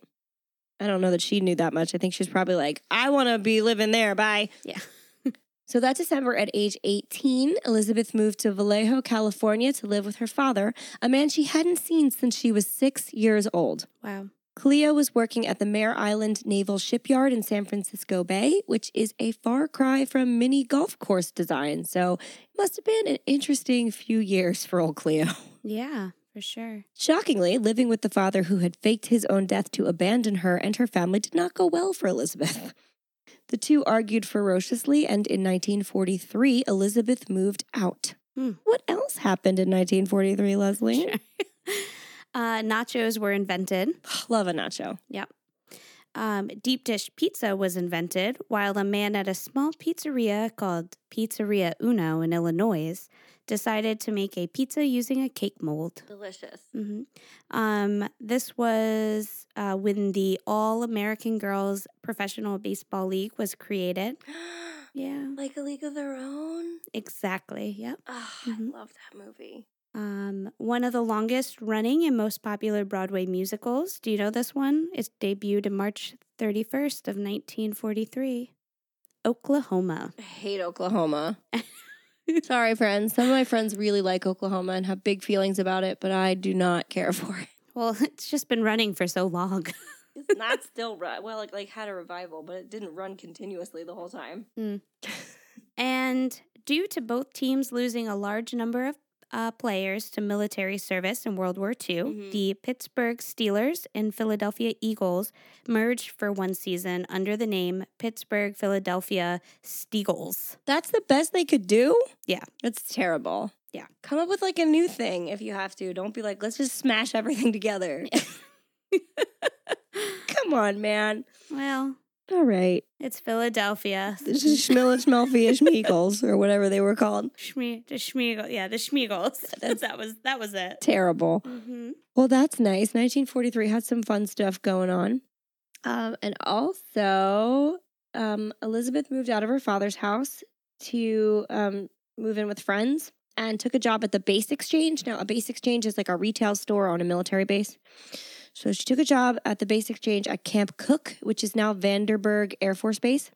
I don't know that she knew that much. I think she's probably like, I want to be living there. Bye. Yeah. (laughs) so that December at age 18, Elizabeth moved to Vallejo, California to live with her father, a man she hadn't seen since she was six years old. Wow. Cleo was working at the Mare Island Naval Shipyard in San Francisco Bay, which is a far cry from mini golf course design. So it must have been an interesting few years for old Cleo. (laughs) Yeah, for sure. Shockingly, living with the father who had faked his own death to abandon her and her family did not go well for Elizabeth. (laughs) The two argued ferociously, and in 1943, Elizabeth moved out. Hmm. What else happened in 1943, Leslie? Sure. (laughs) uh, nachos were invented. (sighs) Love a nacho. Yep. Um, deep dish pizza was invented while a man at a small pizzeria called Pizzeria Uno in Illinois decided to make a pizza using a cake mold. Delicious. hmm Um, this was uh, when the All American Girls Professional Baseball League was created. (gasps) Yeah, like a League of Their Own? exactly. Yep. Oh, Mhm. I love that movie. Um, one of the longest running and most popular Broadway musicals. Do you know this one? It debuted in March 31st of 1943. Oklahoma. I hate Oklahoma. (laughs) Sorry, friends. Some of my friends really like Oklahoma and have big feelings about it, but I do not care for it. Well, (laughs) it's just been running for so long. It's not (laughs) still run. Well, like like had a revival, but it didn't run continuously the whole time. and due to both teams losing a large number of uh, players to military service in World War II, Mhm. the Pittsburgh Steelers and Philadelphia Eagles merged for one season under the name Pittsburgh Philadelphia Steagles. That's the best they could do. Yeah. That's terrible. Yeah. Come up with like a new thing if you have to. Don't be like, let's just smash everything together. (laughs) (laughs) Come on, man. Well, All right. it's Philadelphia. (laughs) This is Schmilla Schmelfia Schmeagles or whatever they were called. Schmie, the Schmiegel, yeah, the Schmiegels. (laughs) That's that was that was it. Terrible. hmm Well, that's nice. 1943 had some fun stuff going on. Um, and also, um, Elizabeth moved out of her father's house to um, move in with friends and took a job at the Base Exchange. Now, a Base Exchange is like a retail store on a military base. So she took a job at the Base Exchange at Camp Cooke, which is now Vandenberg Air Force Base.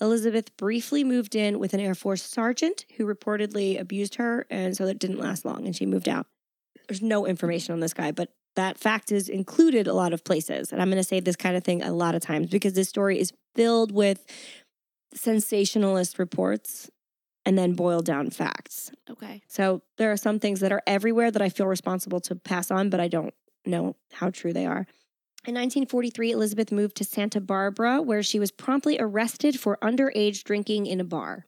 Elizabeth briefly moved in with an Air Force sergeant who reportedly abused her, and so it didn't last long, and she moved out. There's no information on this guy, but that fact is included a lot of places. And I'm going to say this kind of thing a lot of times because this story is filled with sensationalist reports and then boiled down facts. Okay. So there are some things that are everywhere that I feel responsible to pass on, but I don't know how true they are. In 1943, Elizabeth moved to Santa Barbara, where she was promptly arrested for underage drinking in a bar,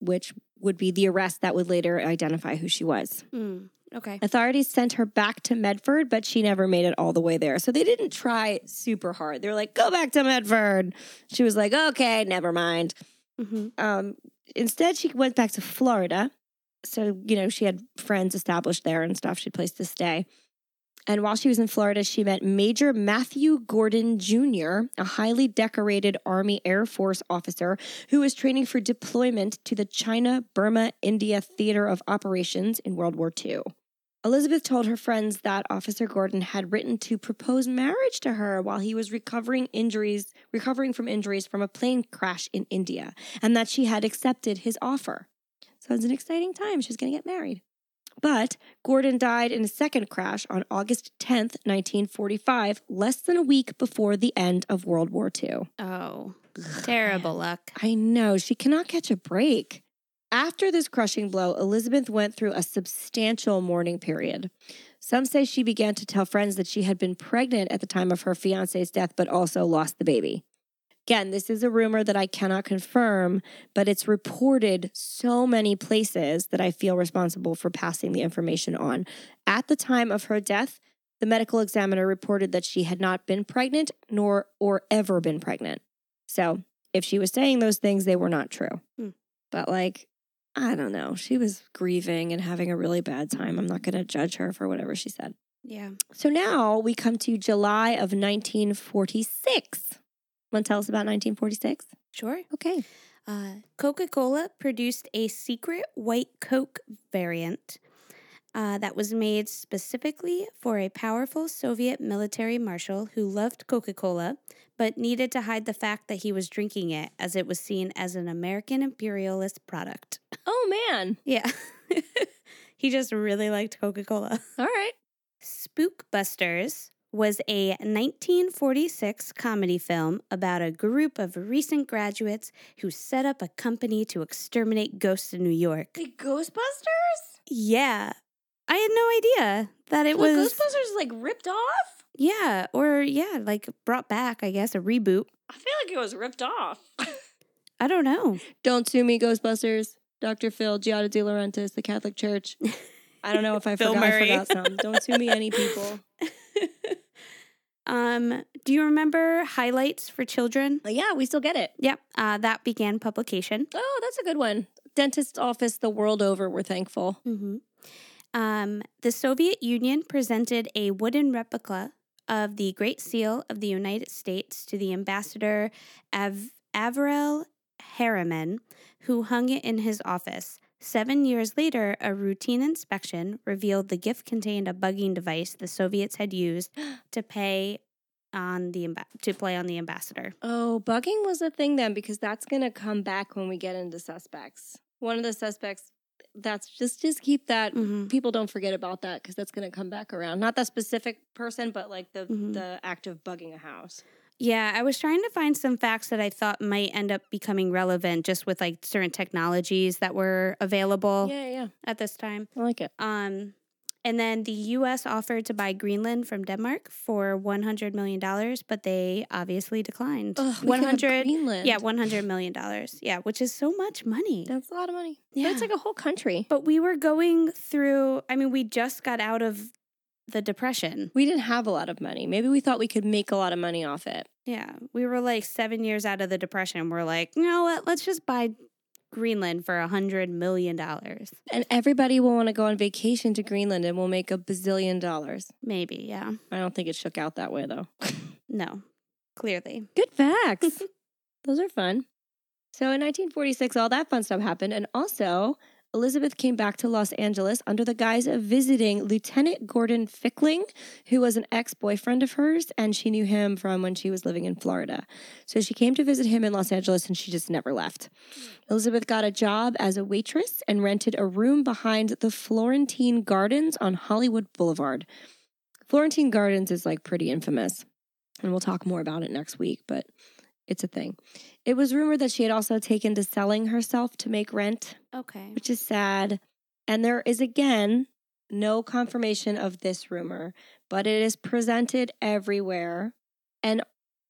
which would be the arrest that would later identify who she was. Mm, okay. Authorities sent her back to Medford, but she never made it all the way there. So they didn't try super hard. They were like, go back to Medford. She was like, okay, never mind. hmm Um, instead, she went back to Florida. So, you know, she had friends established there and stuff. She had a place to stay. And while she was in Florida, she met Major Matthew Gordon Jr., a highly decorated Army Air Force officer who was training for deployment to the China Burma India Theater of Operations in World War II. Elizabeth told her friends that Officer Gordon had written to propose marriage to her while he was recovering injuries, recovering from injuries from a plane crash in India, and that she had accepted his offer. So it's an exciting time. She's going to get married. But Gordon died in a second crash on August 10th, 1945, less than a week before the end of World War II. Oh, terrible luck. I know. She cannot catch a break. After this crushing blow, Elizabeth went through a substantial mourning period. Some say she began to tell friends that she had been pregnant at the time of her fiance's death, but also lost the baby. Again, this is a rumor that I cannot confirm, but it's reported so many places that I feel responsible for passing the information on. At the time of her death, the medical examiner reported that she had not been pregnant nor or ever been pregnant. So, if she was saying those things, they were not true. Hmm. But like, I don't know. She was grieving and having a really bad time. I'm not going to judge her for whatever she said. Yeah. So now we come to July of 1946. Want to tell us about 1946? Sure. Okay. Uh, Coca Cola produced a secret white Coke variant uh, that was made specifically for a powerful Soviet military marshal who loved Coca Cola but needed to hide the fact that he was drinking it as it was seen as an American imperialist product. Oh, man. Yeah. (laughs) he just really liked Coca Cola. All right. Spookbusters was a 1946 comedy film about a group of recent graduates who set up a company to exterminate ghosts in New York. The Ghostbusters? Yeah. I had no idea that it The was Ghostbusters like ripped off? Yeah, or yeah, like brought back, I guess, a reboot. I feel like it was ripped off. (laughs) I don't know. Don't sue me, Ghostbusters. Dr. Phil, Giada De Laurentiis, the Catholic Church. I don't know if I (laughs) Bill forgot, I forgot some. Don't sue me, any people. (laughs) um, do you remember highlights for children? Yeah, we still get it. Yep, uh, that began publication. Oh, that's a good one. Dentist's office the world over, we're thankful. hmm Um, the Soviet Union presented a wooden replica of the Great Seal of the United States to the ambassador Av- Averell Harriman, who hung it in his office. Seven years later, a routine inspection revealed the gift contained a bugging device the Soviets had used (gasps) to pay on the to play on the ambassador. Oh, bugging was a thing then because that's going to come back when we get into suspects. One of the suspects, that's just just keep that Mhm. people don't forget about that because that's going to come back around. Not that specific person, but like the Mhm. the act of bugging a house. Yeah, I was trying to find some facts that I thought might end up becoming relevant just with like certain technologies that were available Yeah, yeah, at this time. I like it. Um, and then the U.S. offered to buy Greenland from Denmark for one hundred million dollars, but they obviously declined. Ugh, we one could have hundred, Greenland. yeah, one hundred million dollars. Yeah, which is so much money. that's a lot of money. Yeah. it's like a whole country. But we were going through. I mean, we just got out of the depression. We didn't have a lot of money. Maybe we thought we could make a lot of money off it. Yeah, we were like seven years out of the depression. We're like, you know what? Let's just buy Greenland for a hundred million dollars. And everybody will want to go on vacation to Greenland and we'll make a bazillion dollars. Maybe, yeah. I don't think it shook out that way though. (laughs) No, clearly. Good facts. (laughs) Those are fun. So in 1946, all that fun stuff happened. And also, Elizabeth came back to Los Angeles under the guise of visiting Lieutenant Gordon Fickling, who was an ex boyfriend of hers, and she knew him from when she was living in Florida. So she came to visit him in Los Angeles and she just never left. Elizabeth got a job as a waitress and rented a room behind the Florentine Gardens on Hollywood Boulevard. Florentine Gardens is like pretty infamous, and we'll talk more about it next week, but it's a thing. It was rumored that she had also taken to selling herself to make rent, Okay. which is sad. And there is again no confirmation of this rumor, but it is presented everywhere. And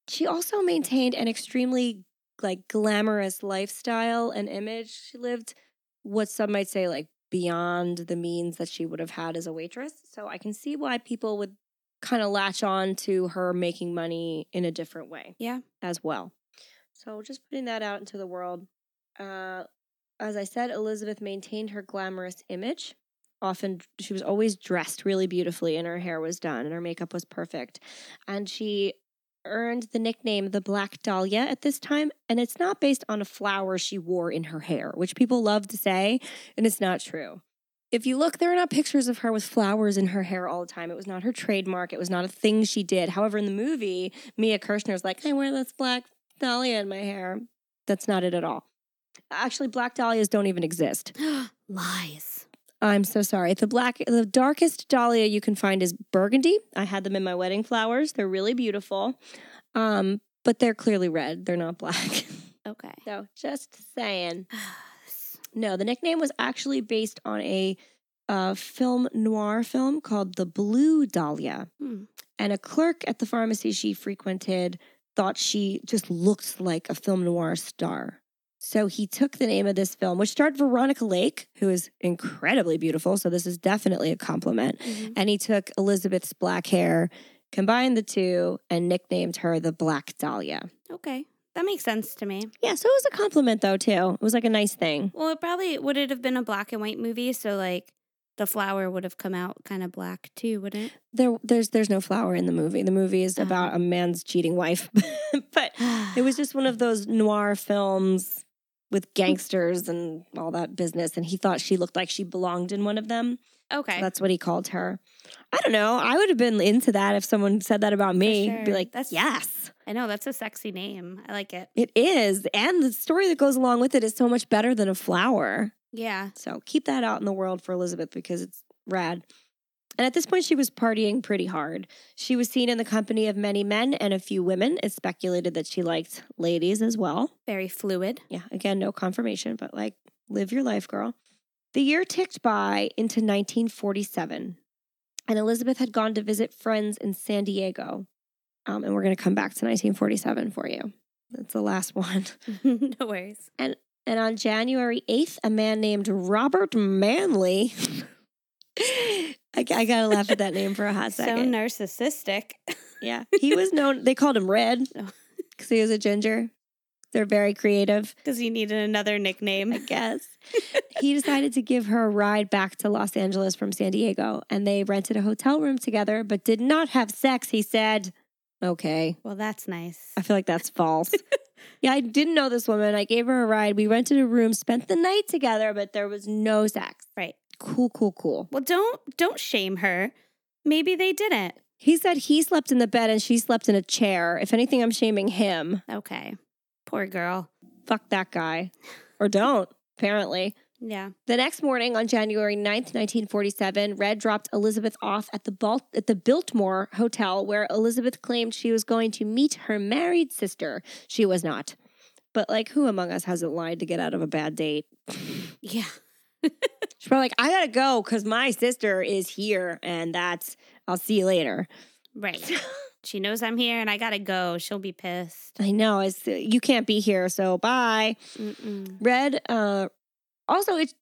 she also maintained an extremely like glamorous lifestyle and image. She lived what some might say like beyond the means that she would have had as a waitress. So I can see why people would kind of latch on to her making money in a different way Yeah. as well. So just putting that out into the world. Uh, as I said, Elizabeth maintained her glamorous image. often she was always dressed really beautifully and her hair was done and her makeup was perfect. And she earned the nickname the Black Dahlia at this time. And it's not based on a flower she wore in her hair, which people love to say, and it's not true. If you look, there are not pictures of her with flowers in her hair all the time. It was not her trademark. It was not a thing she did. However, in the movie, Mia Kirshner's like, I wear this black dahlia in my hair. That's not it at all. Actually, black dahlias don't even exist. (gasps) Lies. I'm so sorry. The black, the darkest dahlia you can find is burgundy. I had them in my wedding flowers. They're really beautiful, um, but they're clearly red. They're not black. (laughs) Okay. so just saying. (sighs) (sighs) (sighs) No, the nickname was actually based on a uh, film noir film called The Blue Dahlia. Hmm. And a clerk at the pharmacy she frequented thought she just looked like a film noir star. So he took the name of this film, which starred Veronica Lake, who is incredibly beautiful. So this is definitely a compliment. Mhm. And he took Elizabeth's black hair, combined the two, and nicknamed her the Black Dahlia. Okay. That makes sense to me. Yeah, so it was a compliment though, too. It was like a nice thing. Well, it probably would it have been a black and white movie, so like the flower would have come out kind of black too, wouldn't There, there's, there's no flower in the movie. The movie is Oh. about a man's cheating wife, (laughs) but it? it was just one of those noir films with (sighs) gangsters and all that business. And he thought she looked like she belonged in one of them. okay. So that's what he called her. I don't know. I would have been into that if someone said that about me. Be like, That's- yes, I know that's a sexy name. I like it. it is. And the story that goes along with it is so much better than a flower. Yeah. So keep that out in the world for Elizabeth because it's rad. And at this point, she was partying pretty hard. She was seen in the company of many men and a few women. It's speculated that she liked ladies as well. Very fluid. Yeah, again, no confirmation, but like, live your life, girl. The year ticked by into 1947, and Elizabeth had gone to visit friends in San Diego. Um, and we're going to come back to 1947 for you. That's the last one. (laughs) (laughs) no worries. And and on January 8th, a man named Robert Manley. (laughs) I, I gotta laugh at that name for a hot So second. narcissistic. yeah. He was known, they called him Red Oh. because he was a ginger. They're very creative, Because he needed another nickname. I guess. he decided to give her a ride back to Los Angeles from San Diego, and they rented a hotel room together, but did not have sex, he said. Okay. Well, that's nice. I feel like that's false. (laughs) yeah, I didn't know this woman. I gave her a ride. We rented a room, spent the night together, but there was no sex. Right. Cool, cool, cool. Well, don't don't shame her. Maybe they didn't. He said he slept in the bed and she slept in a chair. If anything, I'm shaming him. Okay. Poor girl. Fuck that guy. Or don't, apparently. Yeah. The next morning on January 9th, 1947, Red dropped Elizabeth off at the Balt- at the Biltmore Hotel where Elizabeth claimed she was going to meet her married sister. She was not. But like who among us hasn't lied to get out of a bad date? (laughs) Yeah. (laughs) She's probably like, I gotta go because my sister is here and that's I'll see you later. Right. (laughs) she knows I'm here and I gotta go. She'll be pissed. I know, it's you can't be here, so bye. Mm-mm. Red uh also it's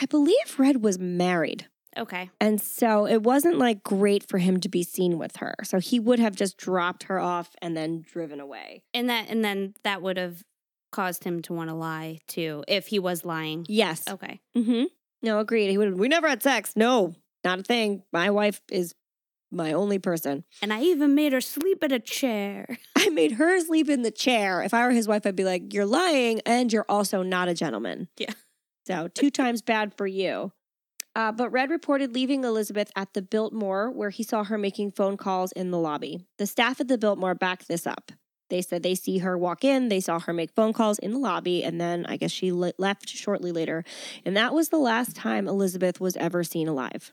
I believe Red was married. Okay. And so it wasn't like great for him to be seen with her. So he would have just dropped her off and then driven away. And that and then that would have caused him to want to lie too, if he was lying. Yes. Okay. Mm-hmm. No, agreed. He would. We never had sex. No, not a thing. My wife is my only person. And I even made her sleep in a chair. (laughs) I made her sleep in the chair. If I were his wife, I'd be like, "You're lying, and you're also not a gentleman." Yeah. So two times bad for you. Uh, but Red reported leaving Elizabeth at the Biltmore, where he saw her making phone calls in the lobby. The staff at the Biltmore backed this up. They said they see her walk in, they saw her make phone calls in the lobby, and then I guess she le- left shortly later. And that was the last time Elizabeth was ever seen alive.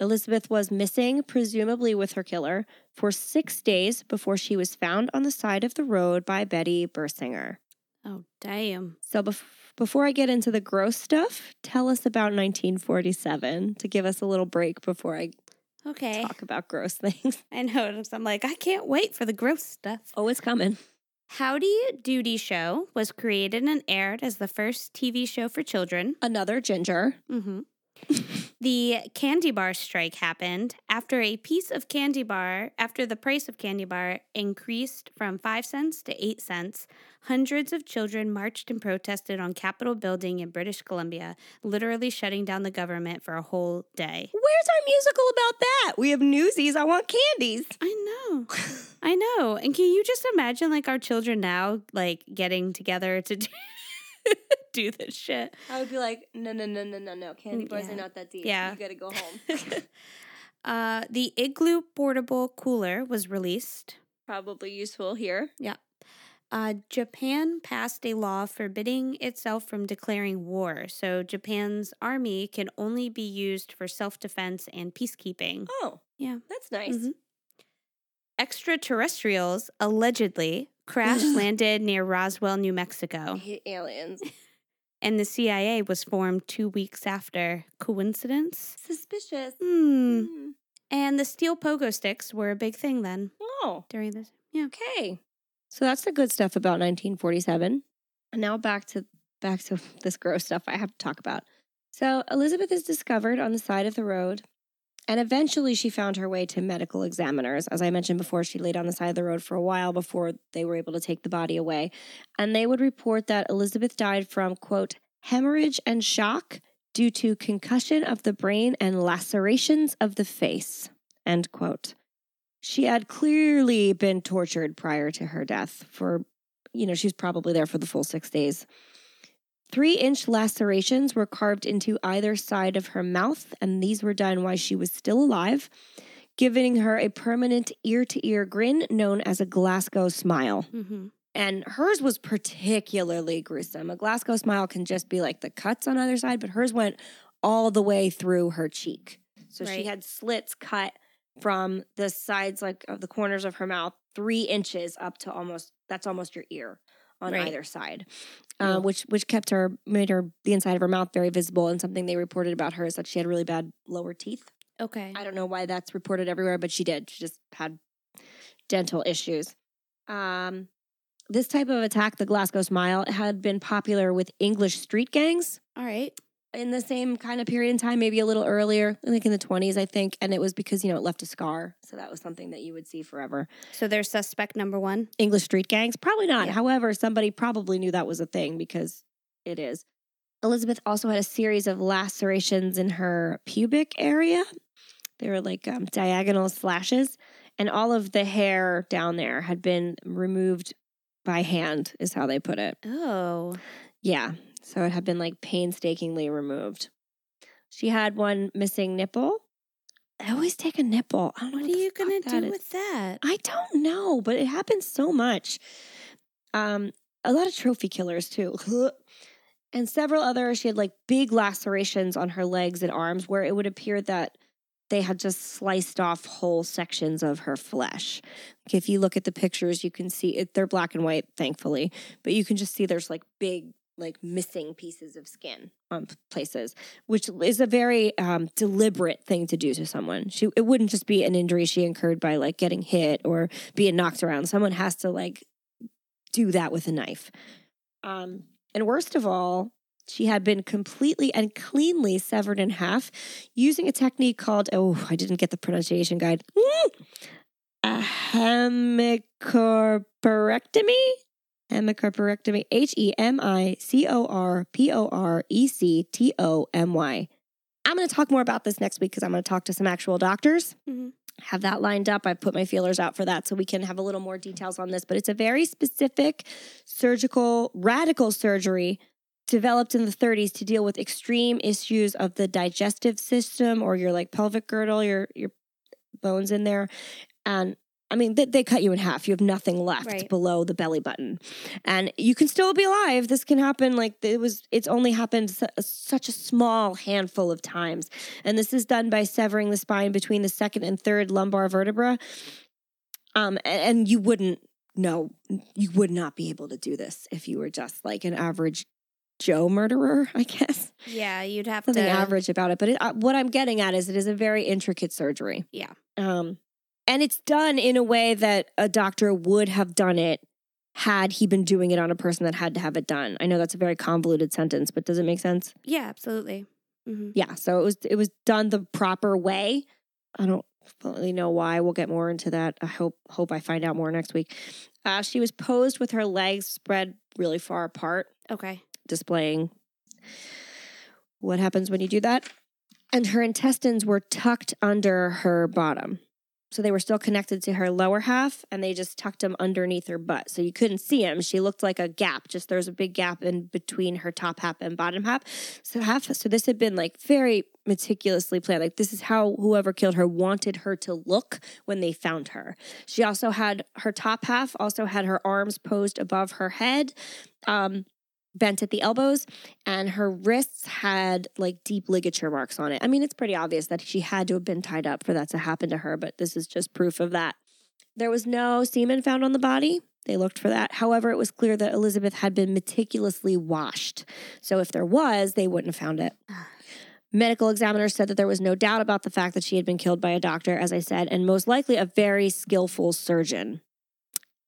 Elizabeth was missing, presumably with her killer, for six days before she was found on the side of the road by Betty Bersinger. Oh, damn. So bef- before I get into the gross stuff, tell us about 1947 to give us a little break before I Okay. talk about gross (laughs) things. I know. I'm like, I can't wait for the gross stuff. Oh, it's coming. Howdy Doody Show was created and aired as the first TV show for children. Another ginger. hmm (laughs) The candy bar strike happened after a piece of candy bar, after the price of candy bar increased from 5 cents to 8 cents. Hundreds of children marched and protested on Capitol building in British Columbia, literally shutting down the government for a whole day. Where's our musical about that? We have newsies. I want candies. I know. (laughs) I know. And can you just imagine like our children now like getting together to (laughs) do (laughs) do this shit. I would be like, no, no, no, no, no, no. Candy bars Yeah. are not that deep. Yeah. You gotta go (laughs) home. (laughs) uh, the Igloo portable cooler was released. Probably useful here. Yeah. Uh, Japan passed a law forbidding itself from declaring war. So Japan's army can only be used for self defense and peacekeeping. Oh, Yeah. that's nice. Mhm. Extraterrestrials allegedly crash landed near Roswell, New Mexico, aliens. And the CIA was formed two weeks after. Coincidence? Suspicious. Hmm. Hmm. And the steel pogo sticks were a big thing then Oh, during this. Yeah. okay. So that's the good stuff about 1947. And now back to back to (laughs) this gross stuff I have to talk about. So Elizabeth is discovered on the side of the road, and eventually she found her way to medical examiners. As I mentioned before, she laid on the side of the road for a while before they were able to take the body away. And they would report that Elizabeth died from, quote, hemorrhage and shock due to concussion of the brain and lacerations of the face, end quote. She had clearly been tortured prior to her death for, you know, she was probably there for the full six days. Three inch lacerations were carved into either side of her mouth, and these were done while she was still alive, giving her a permanent ear to ear grin known as a Glasgow smile. Mm-hmm. And hers was particularly gruesome. A Glasgow smile can just be like the cuts on either side, but hers went all the way through her cheek. So she had slits cut from the sides, like of the corners of her mouth, three inches up to almost that's almost your ear on Right. either side, uh, which which kept her made her the inside of her mouth very visible. And something they reported about her is that she had really bad lower teeth. Okay. I don't know why that's reported everywhere, but she did. She just had dental issues. Um, this type of attack, the Glasgow Smile, had been popular with English street gangs All right. In the same kind of period in time, maybe a little earlier, like in the 20s, I think. And it was because, you know, it left a scar. So that was something that you would see forever. So there's suspect number one. English street gangs? Probably not. Yeah. However, somebody probably knew that was a thing because it is. Elizabeth also had a series of lacerations in her pubic area. They were like um, diagonal slashes, and all of the hair down there had been removed by hand, is how they put it. Oh. Yeah. So it had been like painstakingly removed. She had one missing nipple. I always take a nipple. I don't know What what are you gonna do is. with that? I don't know, but it happens so much. Um, a lot of trophy killers too. (laughs) and several others. she had like big lacerations on her legs and arms where it would appear that they had just sliced off whole sections of her flesh. Like if you look at the pictures, you can see it, they're black and white, thankfully, but you can just see there's like big, like missing pieces of skin on places, which is a very um, deliberate thing to do to someone. She, it wouldn't just be an injury she incurred by like getting hit or being knocked around. Someone has to like do that with a knife. Um, and worst of all, she had been completely and cleanly severed in half using a technique called, oh, I didn't get the pronunciation guide, Mm! a hemicorporectomy. Hemicorporectomy, H E M I C O R P O R E C T O M Y. I'm going to talk more about this next week because I'm going to talk to some actual doctors. Mhm. Have that lined up. I've put my feelers out for that so we can have a little more details on this. But it's a very specific surgical, radical surgery developed in the 30s to deal with extreme issues of the digestive system or your like pelvic girdle, your your bones in there. And I mean, they, they cut you in half. You have nothing left Right. below the belly button, and you can still be alive. This can happen. Like it was, it's only happened su- such a small handful of times, and this is done by severing the spine between the second and third lumbar vertebra. Um, a- and, you wouldn't know, you would not be able to do this if you were just like an average Joe murderer, (laughs) I guess. Yeah, you'd have Something to. average about it, but it, uh, what I'm getting at is it is a very intricate surgery. Yeah. Um, and it's done in a way that a doctor would have done it had he been doing it on a person that had to have it done. I know that's a very convoluted sentence, but does it make sense? Yeah, absolutely. hmm Yeah, so it was it was done the proper way. I don't fully know why. We'll get more into that. I hope hope I find out more next week. Uh, she was posed with her legs spread really far apart, Okay. displaying what happens when you do that. And her intestines were tucked under her bottom. So they were still connected to her lower half and they just tucked them underneath her butt. So you couldn't see them. She looked like a gap. Just there was a big gap in between her top half and bottom half. So half so this had been like very meticulously planned. Like this is how whoever killed her wanted her to look when they found her. She also had her top half also had her arms posed above her head. Um bent at the elbows and her wrists had like deep ligature marks on it. I mean, it's pretty obvious that she had to have been tied up for that to happen to her, but this is just proof of that. There was no semen found on the body. They looked for that. However, it was clear that Elizabeth had been meticulously washed. So if there was, they wouldn't have found it. (sighs) Medical examiners said that there was no doubt about the fact that she had been killed by a doctor, as I said, and most likely a very skillful surgeon.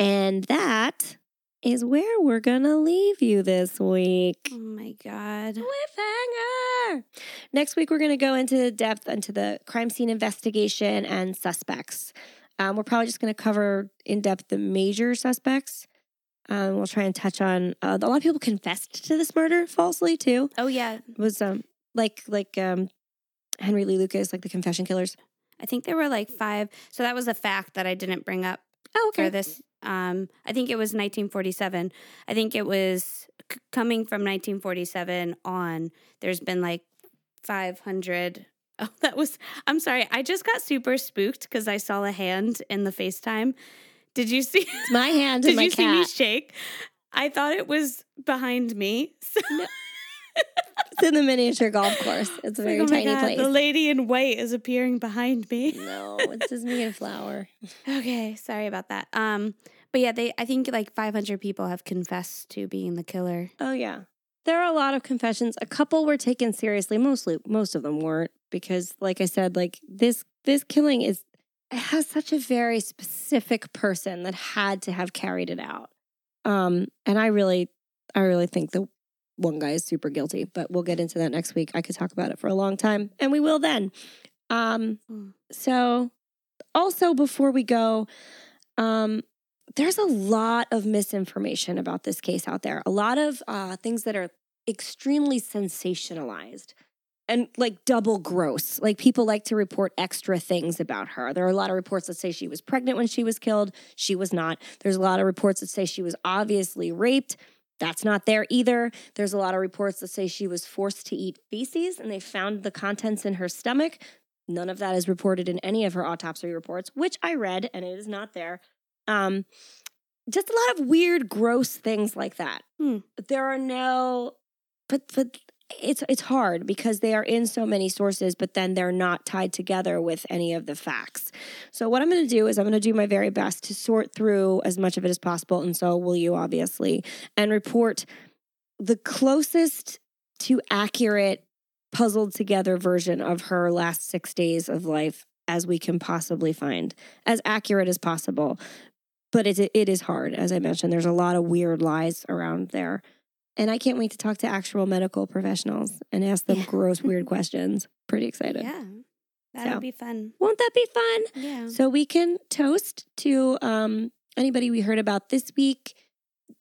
And that is where we're going to leave you this week. Oh my god. Cliffhanger. Next week, we're going to go into depth into the crime scene investigation and suspects. Um, we're probably just going to cover in depth the major suspects. Um, we'll try and touch on uh, a lot of people confessed to this murder falsely too. Oh yeah. It was um like like um Henry Lee Lucas, like the confession killers. I think there were like five. So that was a fact that I didn't bring up Oh, for this. Um, I think it was 1947. I think it was c- coming from 1947 on. There's been like 500. (laughs) Oh, that was. I'm sorry. I just got super spooked because I saw a hand in the FaceTime. Did you see? It's my hand (laughs) and Did my you see me shake? I thought it was behind me. So, (laughs) It's in the miniature golf course. It's a very oh tiny God, place. The lady in white is appearing behind me. no, it's just me and Flower. Okay, sorry about that. Um, but yeah, they I think like 500 people have confessed to being the killer. Oh yeah. There are a lot of confessions. A couple were taken seriously. Mostly most of them weren't because like I said like this this killing is it has such a very specific person that had to have carried it out. Um and I really I really think the one guy is super guilty, but we'll get into that next week. I could talk about it for a long time and we will then. Um Hmm. so also before we go um there's a lot of misinformation about this case out there. A lot of uh, things that are extremely sensationalized and like double gross. Like people like to report extra things about her. There are a lot of reports that say she was pregnant when she was killed. She was not. There's a lot of reports that say she was obviously raped. That's not there either. There's a lot of reports that say she was forced to eat feces and they found the contents in her stomach. None of that is reported in any of her autopsy reports, which I read and it is not there. Um, just a lot of weird, gross things like that. Hmm. There are no, but but it's it's hard because they are in so many sources, but then they're not tied together with any of the facts. So what I'm going to do is I'm going to do my very best to sort through as much of it as possible, and so will you, obviously, and report the closest to accurate, puzzled together version of her last six days of life as we can possibly find, as accurate as possible but it, it is hard as i mentioned there's a lot of weird lies around there and i can't wait to talk to actual medical professionals and ask them Yeah. gross weird (laughs) questions pretty excited Yeah. That would So. be fun. won't that be fun Yeah. so we can toast to um, anybody we heard about this week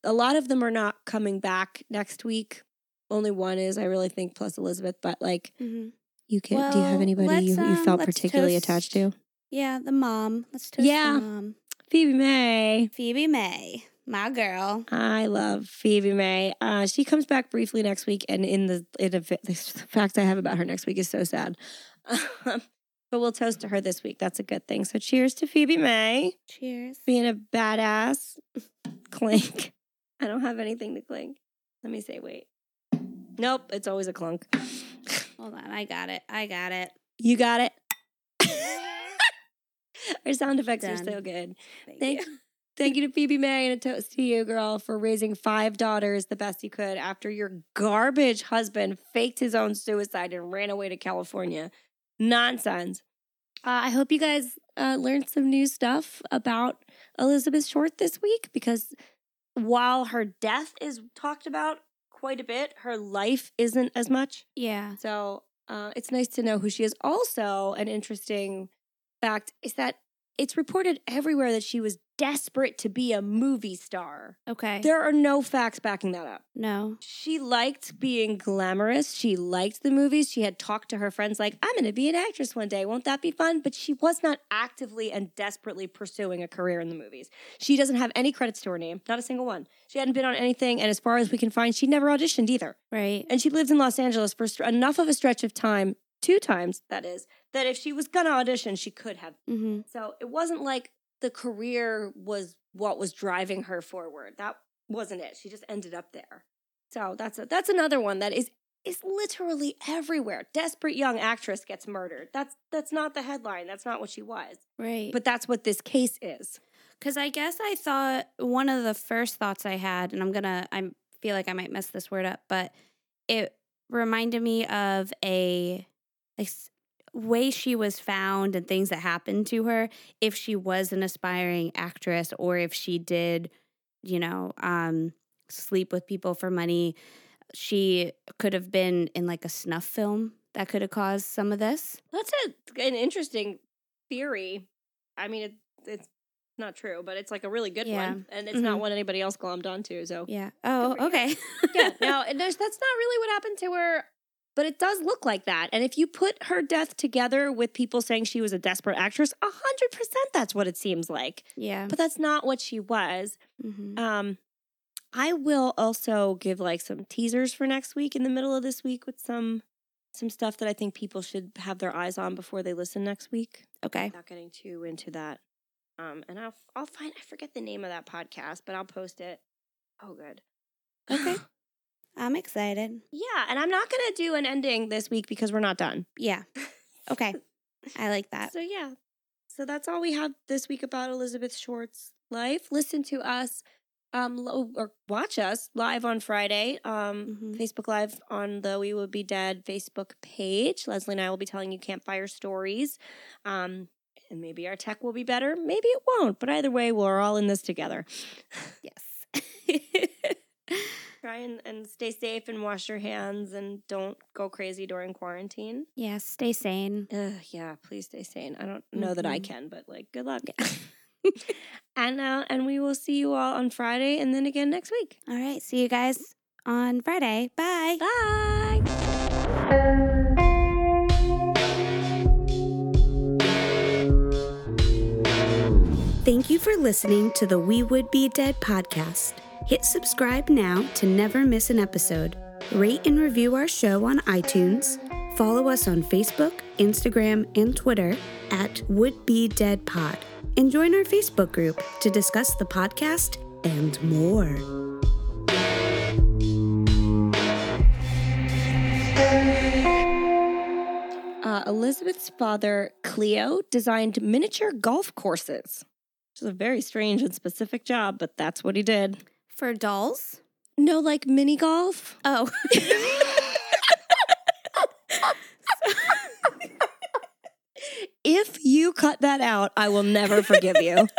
a lot of them are not coming back next week only one is i really think plus elizabeth but like hmm you can do you have anybody you, you um, felt particularly toast- attached to Yeah, the mom. Let's toast Yeah. the mom. Phoebe may Phoebe May, my girl. I love Phoebe May. Uh, she comes back briefly next week, and in the in a, the (laughs) fact I have about her next week is so sad. (laughs) but we'll toast to her this week. That's a good thing. So cheers to Phoebe May Cheers. being a badass. (laughs) clink. I don't have anything to clink. Let me say wait. Nope, it's always a clunk. Hold on, I got it. I got it. You got it. (laughs) Our sound effects are so good. Thank, Thank you. (laughs) Thank you to Phoebe May and a toast to you, girl, for raising five daughters the best you could after your garbage husband faked his own suicide and ran away to California. Nonsense. Uh, I hope you guys uh, learned some new stuff about Elizabeth Short this week because while her death is talked about quite a bit, her life isn't as much. Yeah. So Uh, it's nice to know who she is. Also, an interesting fact is that it's reported everywhere that she was desperate to be a movie star. Okay. There are no facts backing that up. no. She liked being glamorous. She liked the movies. She had talked to her friends like, I'm going to be an actress one day. Won't that be fun? But she was not actively and desperately pursuing a career in the movies. She doesn't have any credits to her name, not a single one. She hadn't been on anything. And as far as we can find, she never auditioned either. Right. And she lived in Los Angeles for enough of a stretch of time, two times, that is, that if she was going to audition, she could have. Mm-hmm. So it wasn't like the career was what was driving her forward. That wasn't it. She just ended up there. So that's a, that's another one that is is literally everywhere. Desperate young actress gets murdered. That's that's not the headline. That's not what she was. Right. But that's what this case is. Because I guess I thought one of the first thoughts I had, and I'm gonna, I feel like I might mess this word up, but it reminded me of a, s- way she was found and things that happened to her. If she was an aspiring actress, or if she did, you know, um, sleep with people for money, she could have been in like a snuff film that could have caused some of this. That's a, an interesting theory. I mean, it, it's not true, but it's like a really good Yeah. one, and it's not Mhm. one anybody else glommed onto. So Yeah. Oh, okay. yeah, (laughs) no, there's, that's not really what happened to her, but it does look like that. And if you put her death together with people saying she was a desperate actress, a hundred percent, that's what it seems like. yeah. But that's not what she was. hmm Um, I will also give like some teasers for next week in the middle of this week with some some stuff that I think people should have their eyes on before they listen next week. Okay. Not getting too into that. Um, and I'll I'll find I forget the name of that podcast, but I'll post it. Oh, good. Okay. (laughs) I'm excited. Yeah, and I'm not gonna do an ending this week because we're not done. Yeah. Okay. I like that. So yeah, so that's all we have this week about Elizabeth Short's life. Listen to us, um, or watch us live on Friday, um, Mhm. Facebook Live on the We Would Be Dead Facebook page. Leslie and I will be telling you campfire stories, um, and maybe our tech will be better, maybe it won't. But either way, we're all in this together. Yes. (laughs) Try and, and stay safe and wash your hands and don't go crazy during quarantine. yes. Stay sane. Ugh, yeah, please stay sane. I don't know that I Mhm. can, but like, good luck. (laughs) (laughs) and uh, and we will see you all on Friday, and then again next week. All right. See you guys on Friday. Bye. Bye. Thank you for listening to the We Would Be Dead podcast. Hit subscribe now to never miss an episode. Rate and review our show on iTunes. Follow us on Facebook, Instagram, and Twitter at Would Be Dead Pod. And join our Facebook group to discuss the podcast and more. Uh, Elizabeth's father, Cleo, designed miniature golf courses, which is a very strange and specific job, but that's what he did. For dolls? No, like mini golf. Oh. (laughs) (laughs) If you cut that out, I will never forgive you. (laughs)